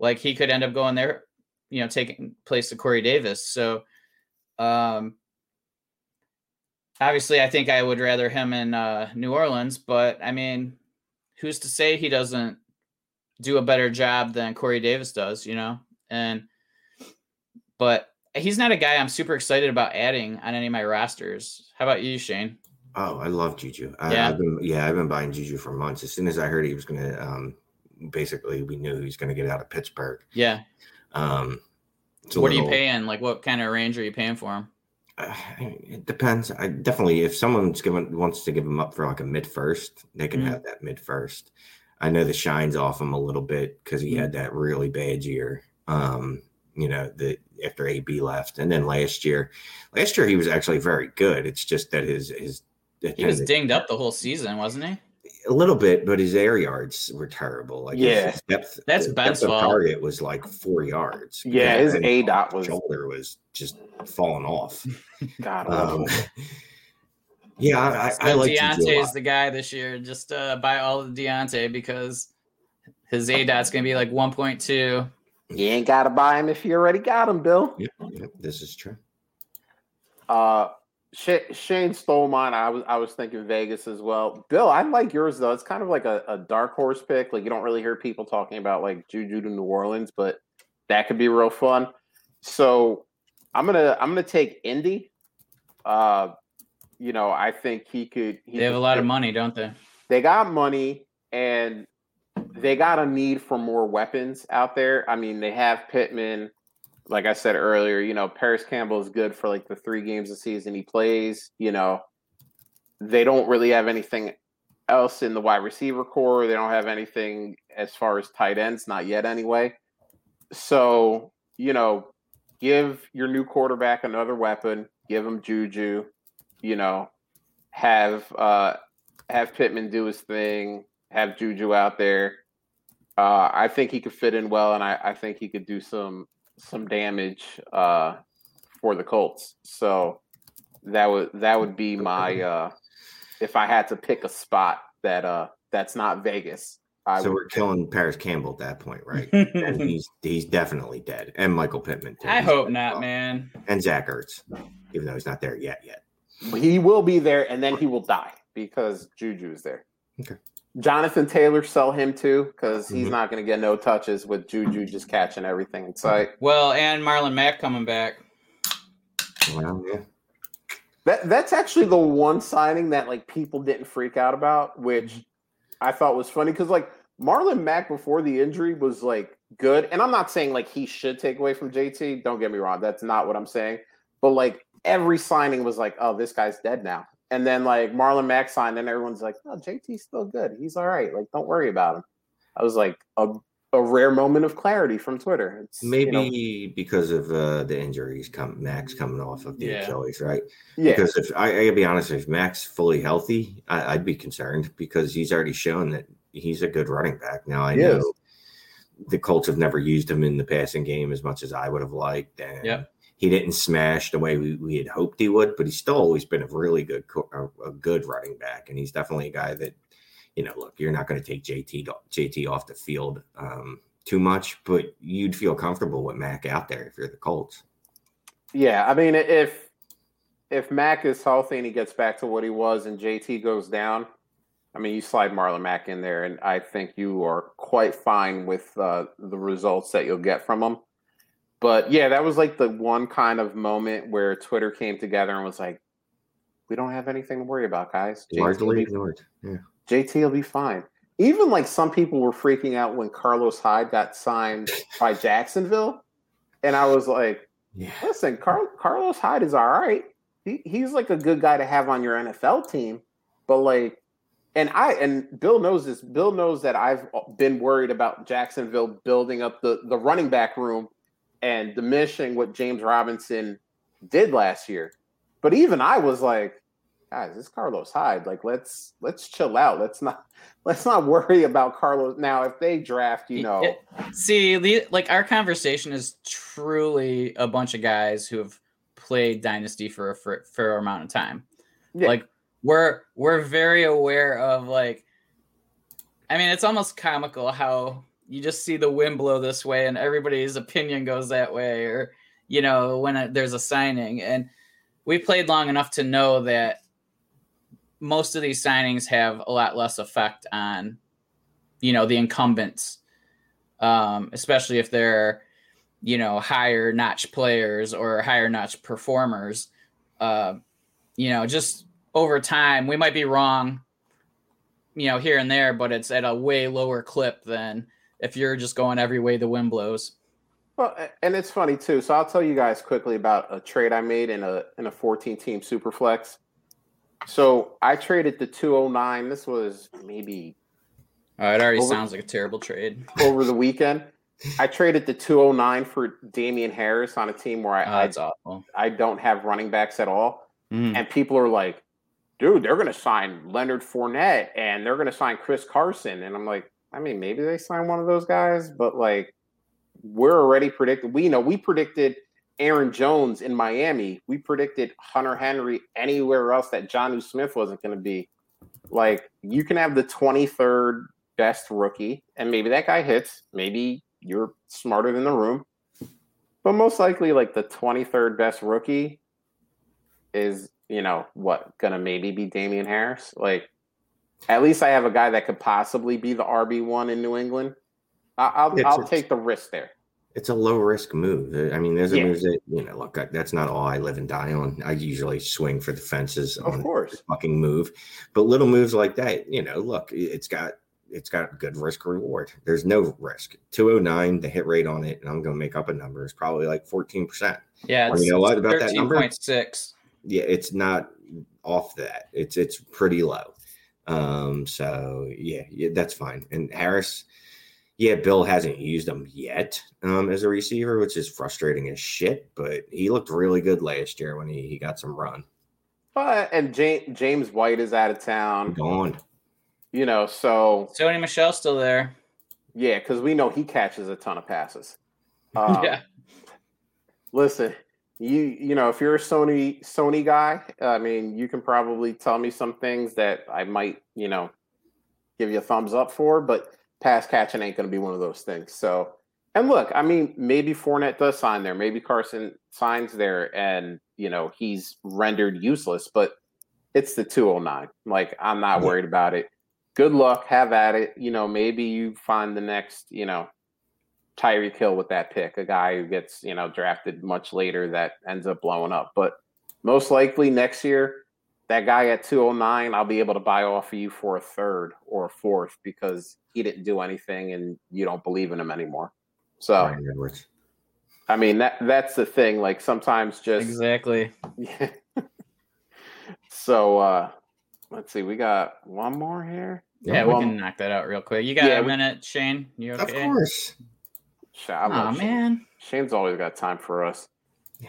like, he could end up going there, you know, taking place to Corey Davis. So, um, obviously, I think I would rather him in uh, New Orleans. But I mean, who's to say he doesn't do a better job than Corey Davis does? You know, and but he's not a guy I'm super excited about adding on any of my rosters. How about you, Shane? Oh, I love Juju. I, Yeah. I've been, yeah, I've been buying Juju for months. As soon as I heard he was going to, um, basically, we knew he was going to get out of Pittsburgh. Yeah. Um, what are you paying? Like, what kind of range are you paying for him? It depends. I definitely, if someone's given wants to give him up for like a mid first, they can Mhm. have that mid first. I know the shine's off him a little bit because he Mm-hmm. had that really bad year. Um, you know, the after AB left, and then last year, last year he was actually very good. It's just that his his He was dinged up the whole season, wasn't he? A little bit, but his air yards were terrible. Like his- Yeah. his depth, That's the Ben's depth fault. target was like four yards. Yeah, his A dot was shoulder was just falling off. God. Um, Yeah, I, I, So I like Diontae is the guy this year. Just uh, buy all of Diontae because his A dot's gonna be like 1.2. You ain't got to buy him if you already got him, Bill. Yep, yep, this is true. Uh, Sh- Shane stole mine. I was I was thinking Vegas as well. Bill, I like yours though. It's kind of like a, a dark horse pick. Like you don't really hear people talking about like Juju to New Orleans, but that could be real fun. So I'm gonna I'm gonna take Indy. Uh, you know, I think he could. He They have could a lot of money, don't they? They got money and they got a need for more weapons out there. I mean, they have Pittman. Like I said earlier, you know, Parris Campbell is good for like the three games a season he plays. You know, they don't really have anything else in the wide receiver corps. They don't have anything as far as tight ends, not yet anyway. So, you know, give your new quarterback another weapon, give him Juju, you know, have uh have Pittman do his thing, have Juju out there. Uh, I think he could fit in well, and I, I think he could do some some damage uh, for the Colts. So that would that would be my uh, if I had to pick a spot that uh, that's not Vegas. I so would we're killing Parris Campbell at that point, right? and he's he's definitely dead. And Michael Pittman. Too. I He's hope not, well. man. And Zach Ertz, even though he's not there yet. Yet. He will be there, and then he will die because Juju's there. Okay. Jonathan Taylor, sell him too because he's Mhm. not going to get no touches with Juju just catching everything in sight. Well, and Marlon Mack coming back. Well, yeah. That that's actually the one signing that like people didn't freak out about, which I thought was funny because like Marlon Mack before the injury was like good, and I'm not saying like he should take away from JT. Don't get me wrong, that's not what I'm saying. But like every signing was like, oh, this guy's dead now, and then like Marlon Mack signed, and everyone's like, oh, JT's still good. He's all right. Like, don't worry about him. I was like a a rare moment of clarity from Twitter. It's you know- Maybe because of uh, the injuries, come Mack's coming off of the Yeah. Achilles, right? yeah, Because if I, I gotta be honest, if Mack's fully healthy, I, I'd be concerned because he's already shown that he's a good running back. Now I He know is. the Colts have never used him in the passing game as much as I would have liked, and Yep. He didn't smash the way we, we had hoped he would. But he's still always been a really good a, good running back, and he's definitely a guy that you know. Look, you're not going to take JT JT off the field um, too much, but you'd feel comfortable with Mack out there if you're the Colts. Yeah, I mean, if if Mack is healthy and he gets back to what he was, and JT goes down, I mean, you slide Marlon Mack in there, and I think you are quite fine with uh, the results that you'll get from him. But yeah, that was like the one kind of moment where Twitter came together and was like, "We don't have anything to worry about, guys. JT Largely ignored. Yeah. JT will be fine. Even like some people were freaking out when Carlos Hyde got signed by Jacksonville. And I was like, Yeah. listen, Car- Carlos Hyde is all right. He, he's like a good guy to have on your NFL team. But like, and I and Bill knows this. Bill knows that I've uh, been worried about Jacksonville building up the the running back room and diminishing what James Robinson did last year. But even I was like, guys, this is Carlos Hyde. Like, let's let's chill out. Let's not let's not worry about Carlos. Now, if they draft, you know, see, the, like our conversation is truly a bunch of guys who have played Dynasty for a fair, fair amount of time. yeah, Like we're we're very aware of like, I mean, it's almost comical how you just see the wind blow this way and everybody's opinion goes that way, or you know, when a, there's a signing, and we played long enough to know that most of these signings have a lot less effect on you know the incumbents um, especially if they're you know higher notch players or higher notch performers. Uh, you know just over time we might be wrong you know here and there but it's at a way lower clip than if you're just going every way the wind blows Well, and it's funny too. So I'll tell you guys quickly about a trade I made in a in a 14 team super flex. So I traded the 209. This was maybe oh, it already Over- sounds like a terrible trade over the weekend. I traded the 209 for Damien Harris on a team where oh, I, awful I I don't have running backs at all. Mm. And people are like, dude, they're going to sign Leonard Fournette and they're going to sign Chris Carson. And I'm like, I mean, maybe they sign one of those guys, but like, we're already predicted. We know we predicted Aaron Jones in Miami, we predicted Hunter Henry anywhere else that Jonnu Smith wasn't going to be. Like you can have the 23rd best rookie, and maybe that guy hits. Maybe you're smarter than the room. But most likely, like the 23rd best rookie is, you know, what, gonna maybe be Damien Harris? Like, at least I have a guy that could possibly be the RB1 in New England. I- will It's- I'll it's- take the risk there. It's a low risk move. Uh, I mean, there's a Yeah. moves that you know. Look, I- that's not all I live and die on. I usually swing for the fences Of on course. fucking move, but little moves like that, you know. Look, it's got it's got good risk reward. There's no risk. Two oh nine, the hit rate on it, and I'm going to make up a number is probably like fourteen percent. Yeah, Well, it's you know what about that number? point six. Yeah, it's not off that. It's it's pretty low. Um, so yeah, yeah, that's fine. And Harris, yeah, Bill hasn't used him yet um, as a receiver, which is frustrating as shit. But he looked really good last year when he, he got some run. But and James, James White is out of town, Gone. you know, so Sony Michel's still there. yeah, because we know he catches a ton of passes. Um, yeah, Listen, you you know, if you're a Sony Sony guy, I mean, you can probably tell me some things that I might, you know, give you a thumbs up for, but pass catching ain't going to be one of those things. So, and look, I mean, maybe Fournette does sign there, maybe Carson signs there, and you know he's rendered useless, but it's the 209. Like I'm not worried about it. Good luck, have at it. You know, maybe you find the next, you know, Tyreek Hill with that pick, a guy who gets, you know, drafted much later that ends up blowing up. But most likely next year, that guy at 209, I'll be able to buy off of you for a third or a fourth because he didn't do anything and you don't believe in him anymore. So I mean that that's the thing. Like sometimes just exactly. yeah. so uh let's see, we got one more here. Yeah, Well, we can knock that out real quick. You got Yeah, a we- minute, Shane? You Of okay? course. Sh- I Oh Shane. man, Shane's always got time for us.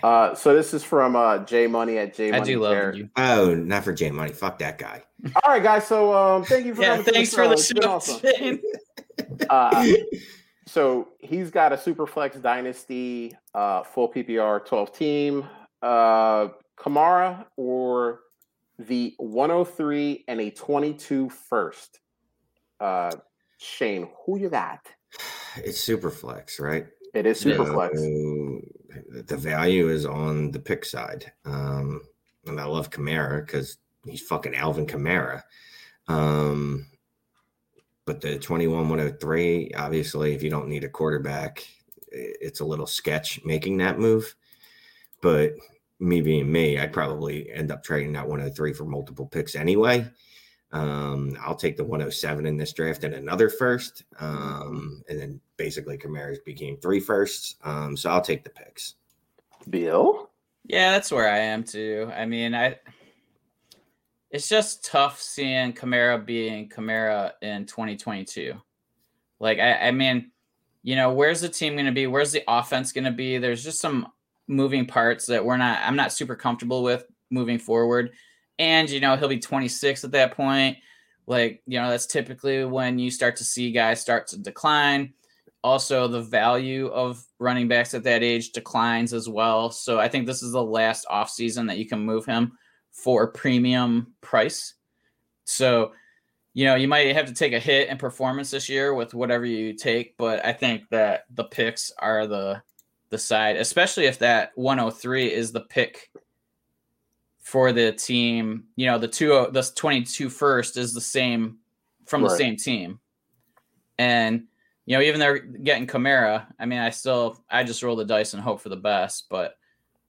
Uh, so this is from uh, J Money at J I Money. do love Care. you. Oh, not for J Money. Fuck that guy. All right, guys. So um, thank you for Yeah, coming thanks for the It's been show, awesome. Shane. Uh, so he's got a Superflex Dynasty uh, full PPR 12 team. Uh, Kamara or the 103 and a 22 first. Uh, Shane, who you got? It's super flex, right? It is Superflex. So, the value is on the pick side. Um, and I love Kamara because he's fucking Alvin Kamara. Um, but the 21 103, obviously, if you don't need a quarterback, it's a little sketch making that move. But me being me, I'd probably end up trading that 103 for multiple picks anyway. Um, I'll take the 107 in this draft and another first. Um, and then basically Kamara's became three firsts. Um, so I'll take the picks. Bill? Yeah, that's where I am too. I mean, I it's just tough seeing Kamara being Kamara in 2022. Like, I, I mean, you know, where's the team going to be? Where's the offense going to be? There's just some moving parts that we're not. I'm not super comfortable with moving forward. And you know, he'll be 26 at that point. Like, you know, that's typically when you start to see guys start to decline. Also the value of running backs at that age declines as well. So i think this is the last offseason that you can move him for premium price. So you know you might have to take a hit in performance this year with whatever you take but i think that the picks are the the side especially if that 103 is the pick for the team you know the two the 22 first is the same from the same team and you know, even they're getting Kamara. I mean, I still I just roll the dice and hope for the best. But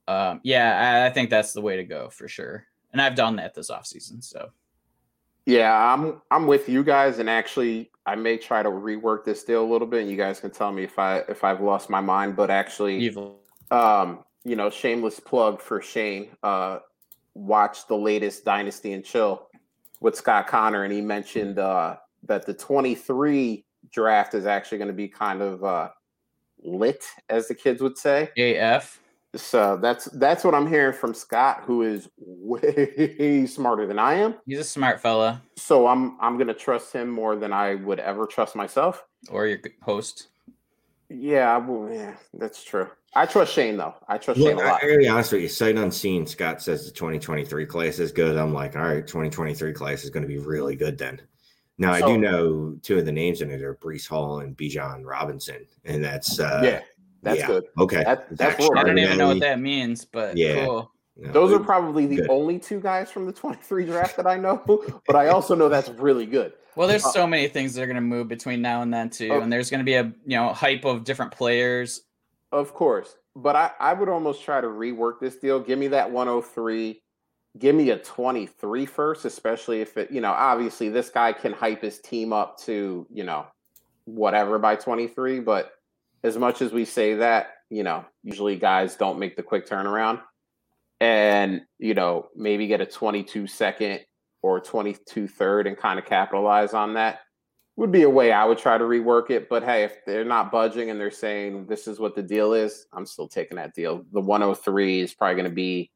um, yeah, I, I think that's the way to go for sure. And I've done that this offseason. So Yeah, I'm I'm with you guys, and actually, I may try to rework this deal a little bit, and you guys can tell me if I if I've lost my mind. But actually, you've um, you know, shameless plug for Shane. Uh, watch the latest Dynasty and Chill with Scott Connor, and he mentioned uh, that the 23 draft is actually going to be kind of uh, lit, as the kids would say. AF. So that's that's what I'm hearing from Scott, who is way smarter than I am. He's a smart fella So I'm I'm gonna trust him more than I would ever trust myself. or your host. Yeah, I will- yeah, that's true. I trust Shane though. I trust Look, Shane a I, lot. I gotta be honest with you. Sight unseen, Scott says the 2023 class is good. I'm like, all right, 2023 class is going to be really good then. Now I do know two of the names in it are Breece Hall and Bijan Robinson, and that's uh, yeah, that's yeah. good. Okay, That- that's Zach. I don't even know what that means, but Yeah. cool. No, Those are probably the Good. only two guys from the 23 draft that I know, but I also know that's really good. Well, there's Uh, so many things that are going to move between now and then too, Oh. and there's going to be a you know hype of different players. Of course. But I, I would almost try to rework this deal. Give me that 103. Give me a 23 first, especially if it, you know, obviously this guy can hype his team up to, you know, whatever by 23. But as much as we say that, you know, usually guys don't make the quick turnaround. And, you know, maybe get a 22 second or 22 third and kind of capitalize on that would be a way I would try to rework it. But hey, if they're not budging and they're saying this is what the deal is, I'm still taking that deal. The 103 is probably going to be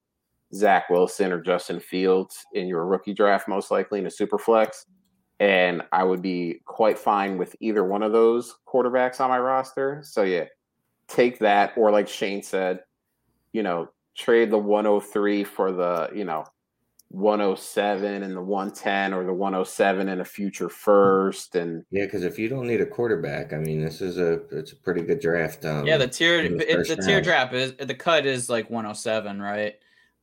Zach Wilson or Justin Fields in your rookie draft, most likely in a super flex. And I would be quite fine with either one of those quarterbacks on my roster. So yeah, take that. Or like Shane said, you know, trade the 103 for the, you know, 107 and the 110 or the 107 and a future first and Yeah, because if you don't need a quarterback, I mean, this is a it's a pretty good draft. Um, yeah, the tier in the it, the tier round. drop is the cut is like 107, right?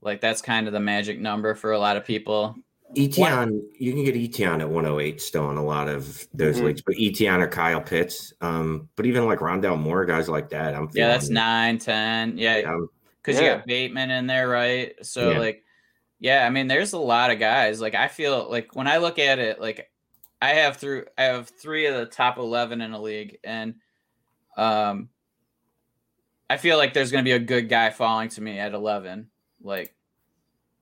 Like that's kind of the magic number for a lot of people. Etienne, you can get Etienne at 108 still in a lot of those Mhm. leagues, but Etienne or Kyle Pitts. Um, but even like Rondale Moore, guys like that, I'm Yeah, that's feeling- nine, ten. Yeah, Um, because you Yeah. got Bateman in there, right? So Yeah. like, yeah, I mean, there's a lot of guys. Like, I feel like when I look at it, like, I have through I have three of the top eleven in a league, and um, I feel like there's going to be a good guy falling to me at eleven. Like,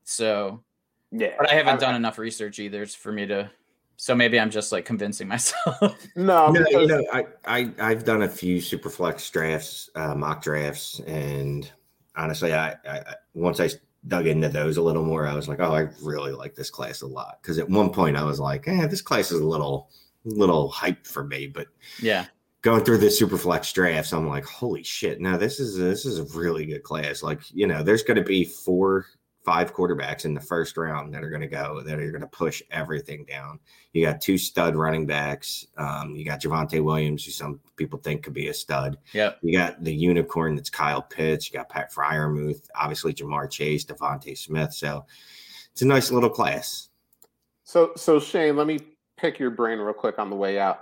so, yeah. but I haven't done enough research either for me to. So maybe I'm just like convincing myself. No, no, you because know, I, I I've done a few super flex drafts, uh, mock drafts, and honestly, I, I once I dug into those a little more, I was like, oh, I really like this class a lot. Because at one point, I was like, eh, this class is a little little hype for me, but yeah, going through the super flex drafts, I'm like, holy shit! Now this is this is a really good class. Like, you know, there's going to be four, five quarterbacks in the first round that are going to go that are going to push everything down. You got two stud running backs. Um, you got Javonte Williams, who some people think could be a stud. yep, You got the unicorn that's Kyle Pitts. You got Pat Freiermuth, obviously Ja'Marr Chase, DeVonta Smith. So it's a nice little class. so so Shane, let me pick your brain real quick on the way out.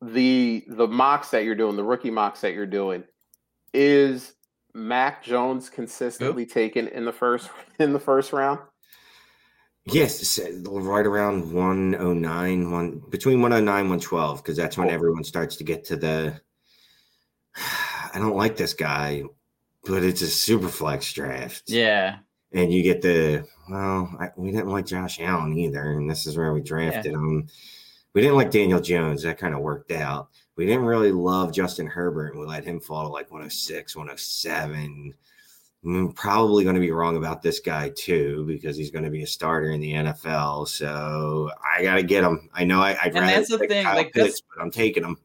The the mocks that you're doing, the rookie mocks that you're doing, is Mac Jones consistently taken in the first in the first round? Yes, uh, right around 109, one between 109 112, because that's when Cool. everyone starts to get to the I don't like this guy, but it's a super flex draft. yeah, And you get the well, I, we didn't like Josh Allen either, and this is where we drafted him. We didn't like Daniel Jones. That kind of worked out. We didn't really love Justin Herbert, and we let him fall to like 106, 107. I'm probably going to be wrong about this guy too because he's going to be a starter in the NFL. So I got to get him. I know I, I'd And rather that's the thing, Kyle like, Pitts, this- but I'm taking him.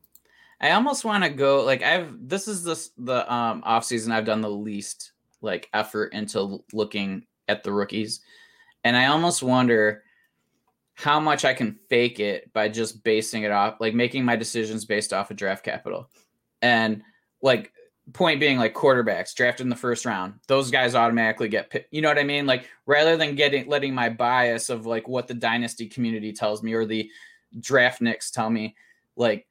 I almost want to go like I've this is the the um off season I've done the least like effort into looking at the rookies, and I almost wonder how much I can fake it by just basing it off like making my decisions based off of draft capital, and like point being like quarterbacks drafted in the first round those guys automatically get picked you know what i mean like rather than getting letting my bias of like what the dynasty community tells me or the draft nicks tell me like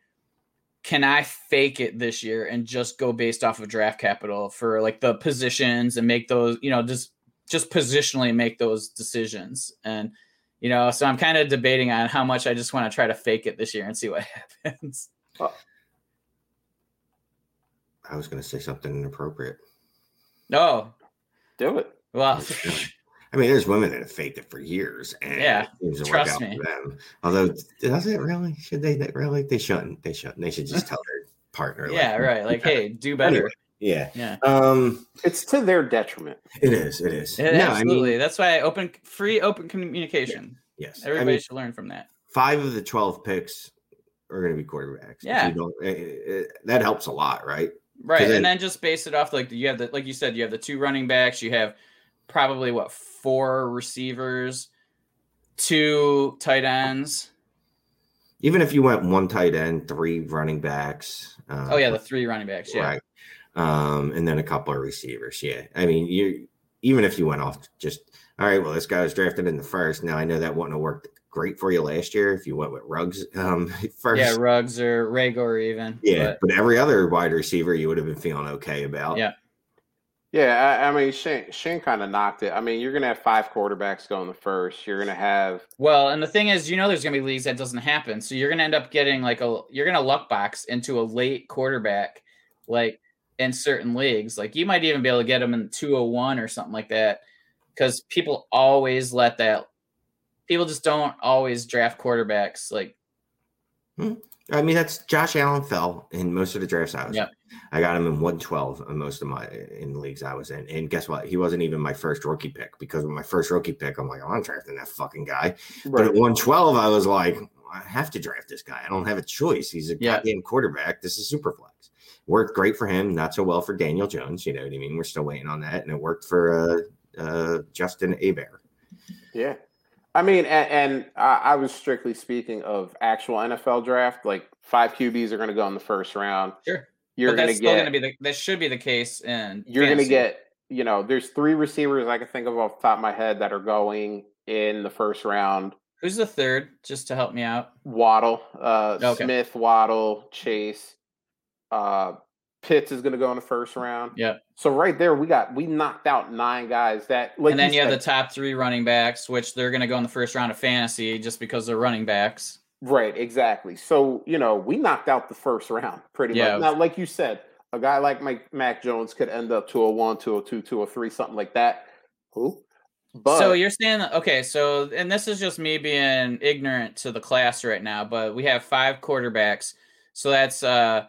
can I fake it this year and just go based off of draft capital for like the positions and make those, you know, just just positionally make those decisions. And you know, so I'm kind of debating on how much I just want to try to fake it this year and see what happens. I was going to say something inappropriate. no Do it. well, I mean, there's women that have faked it for years, and Yeah, it seems to trust work out me. for them. Although, does it really? Should they? they Really? They shouldn't. They shouldn't. They should just tell their partner. like, yeah, right. Like, hey, do better. Anyway. Yeah. Yeah. Um. It's to their detriment. It is. It is. Yeah, no, I absolutely. mean, That's why I open free open communication. yes. Everybody I mean, should learn from that. five of the twelve picks are going to be quarterbacks. Yeah. you don't, eh, eh, that helps a lot, right? Right, 'Cause and it- then just base it off like you have the like you said you have the two running backs, you have probably what four receivers, two tight ends. Even if you went one tight end, three running backs. Uh, Oh yeah, the three running backs. Yeah, right. Um, and then a couple of receivers. Yeah, I mean, you even if you went off just all right. Well, this guy was drafted in the first. Now I know that wouldn't have worked great for you last year if you went with Ruggs um, first. yeah, Ruggs or Reagor even. Yeah, but- but every other wide receiver you would have been feeling okay about. Yeah. Yeah, I, I mean Shane Shane kind of knocked it. I mean, you're gonna have five quarterbacks going the first. You're gonna have Well, and the thing is, you know, there's gonna be leagues that doesn't happen, so you're gonna end up getting like a you're gonna luck box into a late quarterback, like in certain leagues. Like you might even be able to get them in 201 or something like that, because people always let that. People just don't always draft quarterbacks. Like hmm. I mean, that's Josh Allen fell in most of the drafts I was. Yep. I got him in 112 in most of my in the leagues I was in. And guess what? He wasn't even my first rookie pick because with my first rookie pick, I'm like, oh, I'm drafting that fucking guy. But at 112, I was like, I have to draft this guy. I don't have a choice. He's a Yeah. goddamn quarterback. This is super flex. Worked great for him, not so well for Daniel Jones. You know what I mean? We're still waiting on that. And it worked for uh, uh, Justin Abear. Yeah. I mean, and, and I, I was strictly speaking of actual NFL draft. Like five QBs are going to go in the first round. Sure. You're going that's to still get. gonna be the that should be the case and you're going to get. You know, there's three receivers I can think of off the top of my head that are going in the first round. who's the third, just to help me out. Waddle, uh, Okay. Smith, Waddle, Chase, uh, Pitts is going to go in the first round. Yeah. So right there, we got we knocked out nine guys that like. and then you have the top three running backs, which they're gonna go in the first round of fantasy just because they're running backs. Right, exactly. So, you know, we knocked out the first round pretty Yeah. much. Now, like you said, a guy like Mike Mac Jones could end up 201, 202, 203, something like that. Who? But so you're saying okay, so and this is just me being ignorant to the class right now, but we have five quarterbacks. So that's uh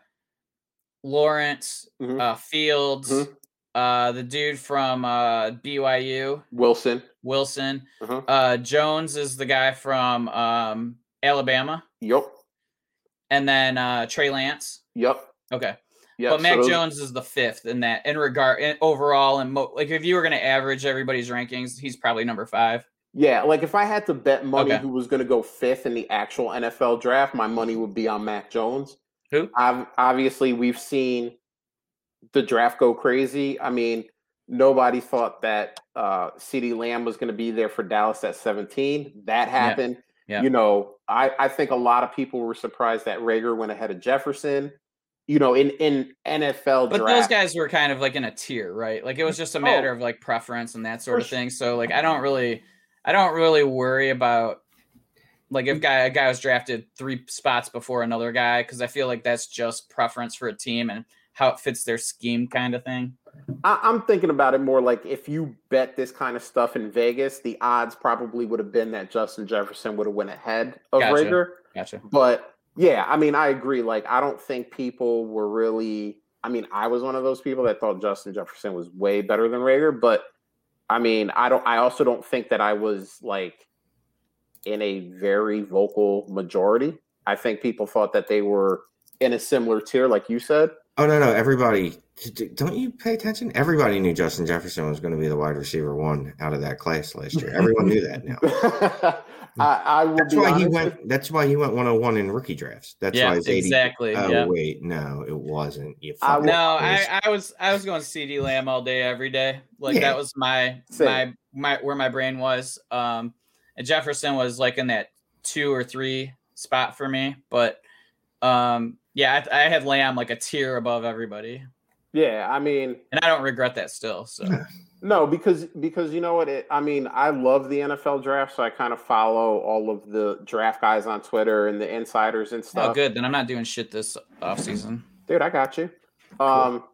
Lawrence, Mhm. uh Fields, Mhm. uh the dude from uh BYU, Wilson. Wilson. Uh-huh. Uh Jones is the guy from um Alabama. Yep. And then uh Trey Lance. Yep. Okay. Yep. but Mac those- Jones is the fifth in that in regard in, overall and mo- like if you were going to average everybody's rankings, he's probably number five. Yeah, like if I had to bet money Okay. who was going to go fifth in the actual NFL draft, my money would be on Mac Jones. Who? Ob- obviously, we've seen the draft go crazy. I mean, nobody thought that uh, CeeDee Lamb was going to be there for Dallas at 17. That happened. Yeah. You know, I, I think a lot of people were surprised that Reagor went ahead of Jefferson. You know, in in NFL But draft, those guys were kind of like in a tier, right? Like it was just a matter of like preference and that sort Oh. Of sure. thing. So like I don't really I don't really worry about like if mm. guy a guy was drafted three spots before another guy because I feel like that's just preference for a team and how it fits their scheme kind of thing. I, I'm thinking about it more like if you bet this kind of stuff in Vegas, the odds probably would have been that Justin Jefferson would have went ahead of Gotcha. Reagor. Gotcha. But yeah, I mean, I agree. Like, I don't think people were really. I mean, I was one of those people that thought Justin Jefferson was way better than Reagor. But I mean, I don't. I also don't think that I was like in a very vocal majority. I think people thought that they were in a similar tier, like you said. Oh no, no! Everybody, don't you pay attention? Everybody knew Justin Jefferson was going to be the wide receiver one out of that class last year. Everyone knew that now. I, I will That's be why he went. with- That's why he went 101 in rookie drafts. That's Yeah, why his 80 exactly. Oh yeah. wait, no, it wasn't. You I No. I, I was I was going CeeDee Lamb all day every day. Like Yeah. that was my Same. my my where my brain was. Um and Jefferson was like in that two or three spot for me. But um yeah, I, I had Lamb like a tier above everybody. yeah, I mean, And I don't regret that still. So No, because because you know what? It, I mean, I love the NFL draft, so I kind of follow all of the draft guys on Twitter and the insiders and stuff. oh good. Then I'm not doing shit this off season. Dude, I got you. Um,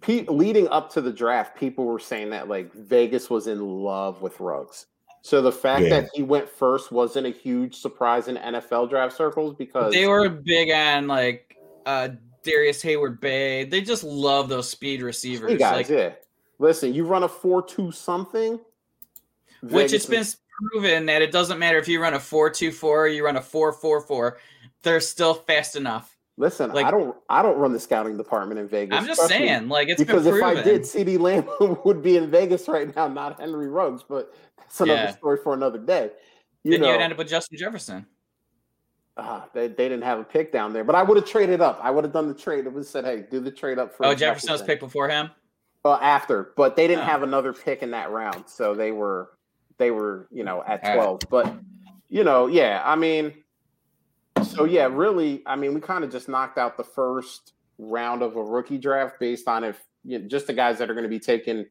pe- leading up to the draft, people were saying that like Vegas was in love with Ruggs. So the fact Yeah. that he went first wasn't a huge surprise in NFL draft circles because They were big on like uh Darrius Heyward-Bey. They just love those speed receivers. Hey guys, like yeah. Listen, you run a four-two something, which it's been proven that it doesn't matter if you run a 4-2-4 or you run a 4-4-4 they're still fast enough. Listen, Like- I don't I don't run the scouting department in Vegas. I'm just saying, like it's because if. I did, CeeDee Lamb would be in Vegas right now, not Henry Ruggs. But that's another Yeah. story for another day. You then know, you'd end up with Justin Jefferson. uh, they, they didn't have a pick down there, but I would have traded up. I would have done the trade. It was said, "Hey, do the trade up for." Oh, Jefferson was picked before him. uh, after, but they didn't Oh. have another pick in that round, so they were they were you know at All right. twelve. But you know, yeah, I mean, so yeah, really, I mean, we kind of just knocked out the first round of a rookie draft based on if you know, just the guys that are going to be taken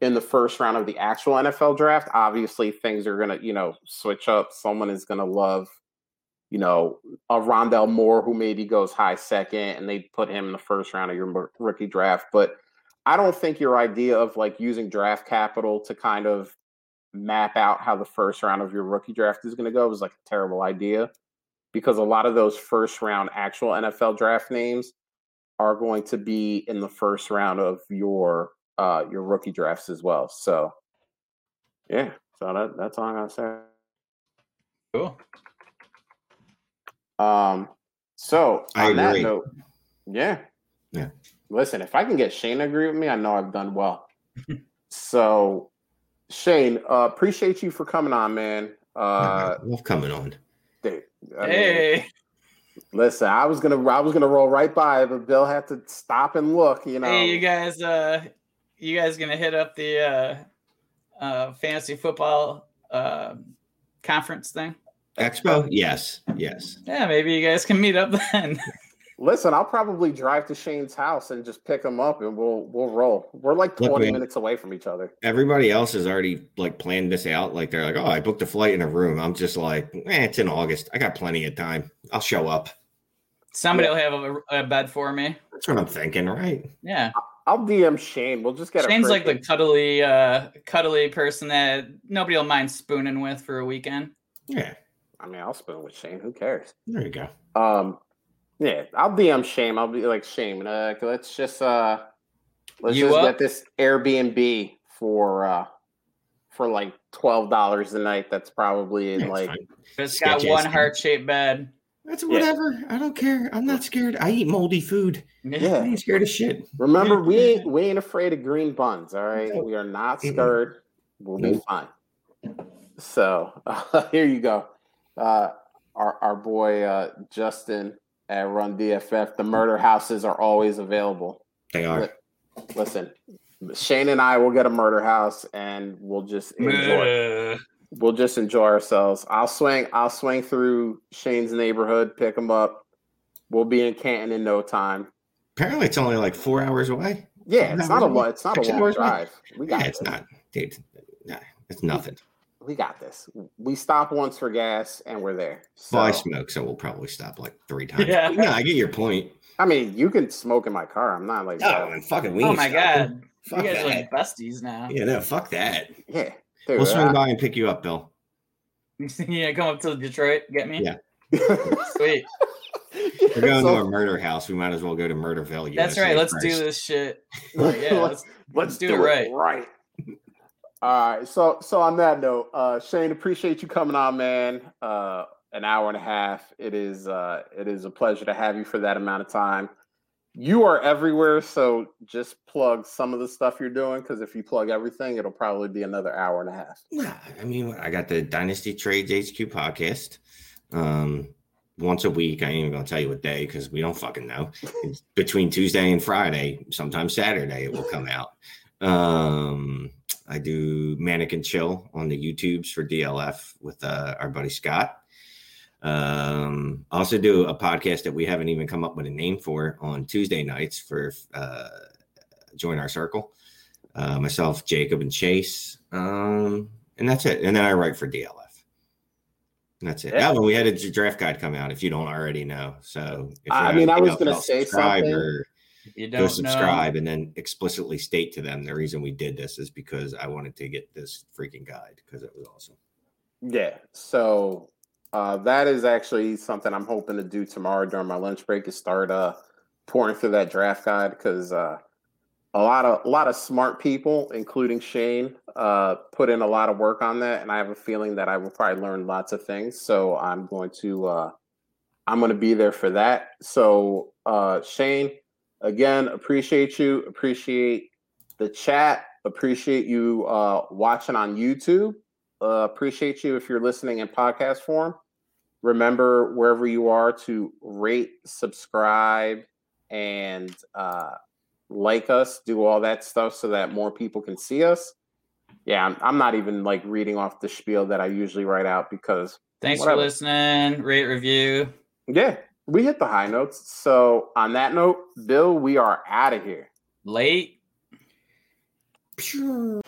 in the first round of the actual NFL draft. Obviously, things are going to you know switch up. Someone is going to love. You know, a Rondale Moore who maybe goes high second, and they put him in the first round of your rookie draft. But I don't think your idea of like using draft capital to kind of map out how the first round of your rookie draft is going to go is like a terrible idea because a lot of those first round actual NFL draft names are going to be in the first round of your uh your rookie drafts as well. So yeah, so that, that's all I'm gonna say. Cool. Um, so I on that note, yeah, Yeah. Listen, if I can get Shane to agree with me, I know I've done well. so, Shane, uh, appreciate you for coming on, man. Uh, love coming on. Dude, I mean, Hey, listen, I was gonna, I was gonna roll right by, but Bill had to stop and look. You know, hey, you guys, uh, you guys gonna hit up the uh, uh, fantasy football uh, conference thing? Expo? Yes, yes. Yeah, maybe you guys can meet up then. Listen, I'll probably drive to Shane's house and just pick him up, and we'll we'll roll. We're like Look, twenty man. minutes away from each other. Everybody else has already like planned this out. Like they're like, oh, I booked a flight in a room. I'm just like, eh, it's in August. I got plenty of time. I'll show up. Somebody will have a, a bed for me. That's what I'm thinking, right? Yeah, I'll DM Shane. We'll just get a Shane's a like the cuddly, uh, cuddly person that nobody will mind spooning with for a weekend. Yeah. I mean, I'll spoon with Shane. Who cares? There you go. Um, yeah, I'll DM Shame. I'll be like Shame. Uh, let's just uh, let's You just up? get this Airbnb for uh for like twelve dollars a night. That's probably in Yeah, like fine. It's got Sketch one heart shaped bed. That's whatever. I don't care. I'm not scared. I eat moldy food. Yeah, I yeah. ain't scared of shit. Remember, we ain't we ain't afraid of green buns. All right, we are not scared. We'll be fine. So uh, here you go. Uh, our our boy uh, Justin at Run DFF. The murder houses are always available. They are. Listen, Shane and I will get a murder house and we'll just enjoy. We'll just enjoy ourselves. I'll swing. I'll swing through Shane's neighborhood, pick him up. We'll be in Canton in no time. Apparently, it's only like four hours away. Yeah, it's not a Hours long. It's not a long hours away. drive. We got Yeah, it's not. Dude, nah, it's nothing. We got this. We stop once for gas and we're there. So, Well, I smoke, so we'll probably stop like three times. Yeah. yeah, I get your point. I mean, you can smoke in my car. I'm not like, Oh, and fucking we Oh my stopping. god, Fuck you guys that. are like besties now. Yeah, no, fuck that. yeah, dude. We'll swing I- by and pick you up, Bill. yeah, come up to Detroit, get me. Yeah. Sweet. We're going So- to a murder house. We might as well go to Murderville. That's right. Let's first. do this shit. Like, yeah, let's, Let's do do, it it right. right. All right. So so on that note, uh Shane, appreciate you coming on, man. Uh an hour and a half. It is uh it is a pleasure to have you for that amount of time. You are everywhere, so just plug some of the stuff you're doing because if you plug everything, it'll probably be another hour and a half. Nah, I mean, I got the Dynasty Trades HQ podcast. Um, once a week. I ain't even gonna tell you what day because we don't fucking know. It's between Tuesday and Friday, sometimes Saturday it will come out. Um, I do Mannequin Chill on the YouTubes for DLF with uh, our buddy Scott. Um, I also do a podcast that we haven't even come up with a name for on Tuesday nights for uh, Join Our Circle. Uh, myself, Jacob, and Chase. Um, and that's it. And then I write for DLF. And that's it. Yeah. That one we had a draft guide come out if you don't already know. So if I mean, I was gonna say something. or You go don't know. subscribe and then explicitly state to them the reason we did this is because I wanted to get this freaking guide because it was awesome. Yeah. So uh, that is actually something I'm hoping to do tomorrow during my lunch break is start uh, pouring through that draft guide because uh, a lot of a lot of smart people, including Shane, uh, put in a lot of work on that, and I have a feeling that I will probably learn lots of things. So I'm going to uh, I'm going to be there for that. So, uh, Shane, again, appreciate you. Appreciate the chat. Appreciate you uh, watching on YouTube. Uh, appreciate you if you're listening in podcast form. Remember, wherever you are, to rate, subscribe, and uh, like us, do all that stuff so that more people can see us. Yeah, I'm, I'm not even like reading off the spiel that I usually write out because Thanks Whatever. for listening. Rate, review. yeah, we hit the high notes. So on that note, Bill, we are out of here. Late. Pew.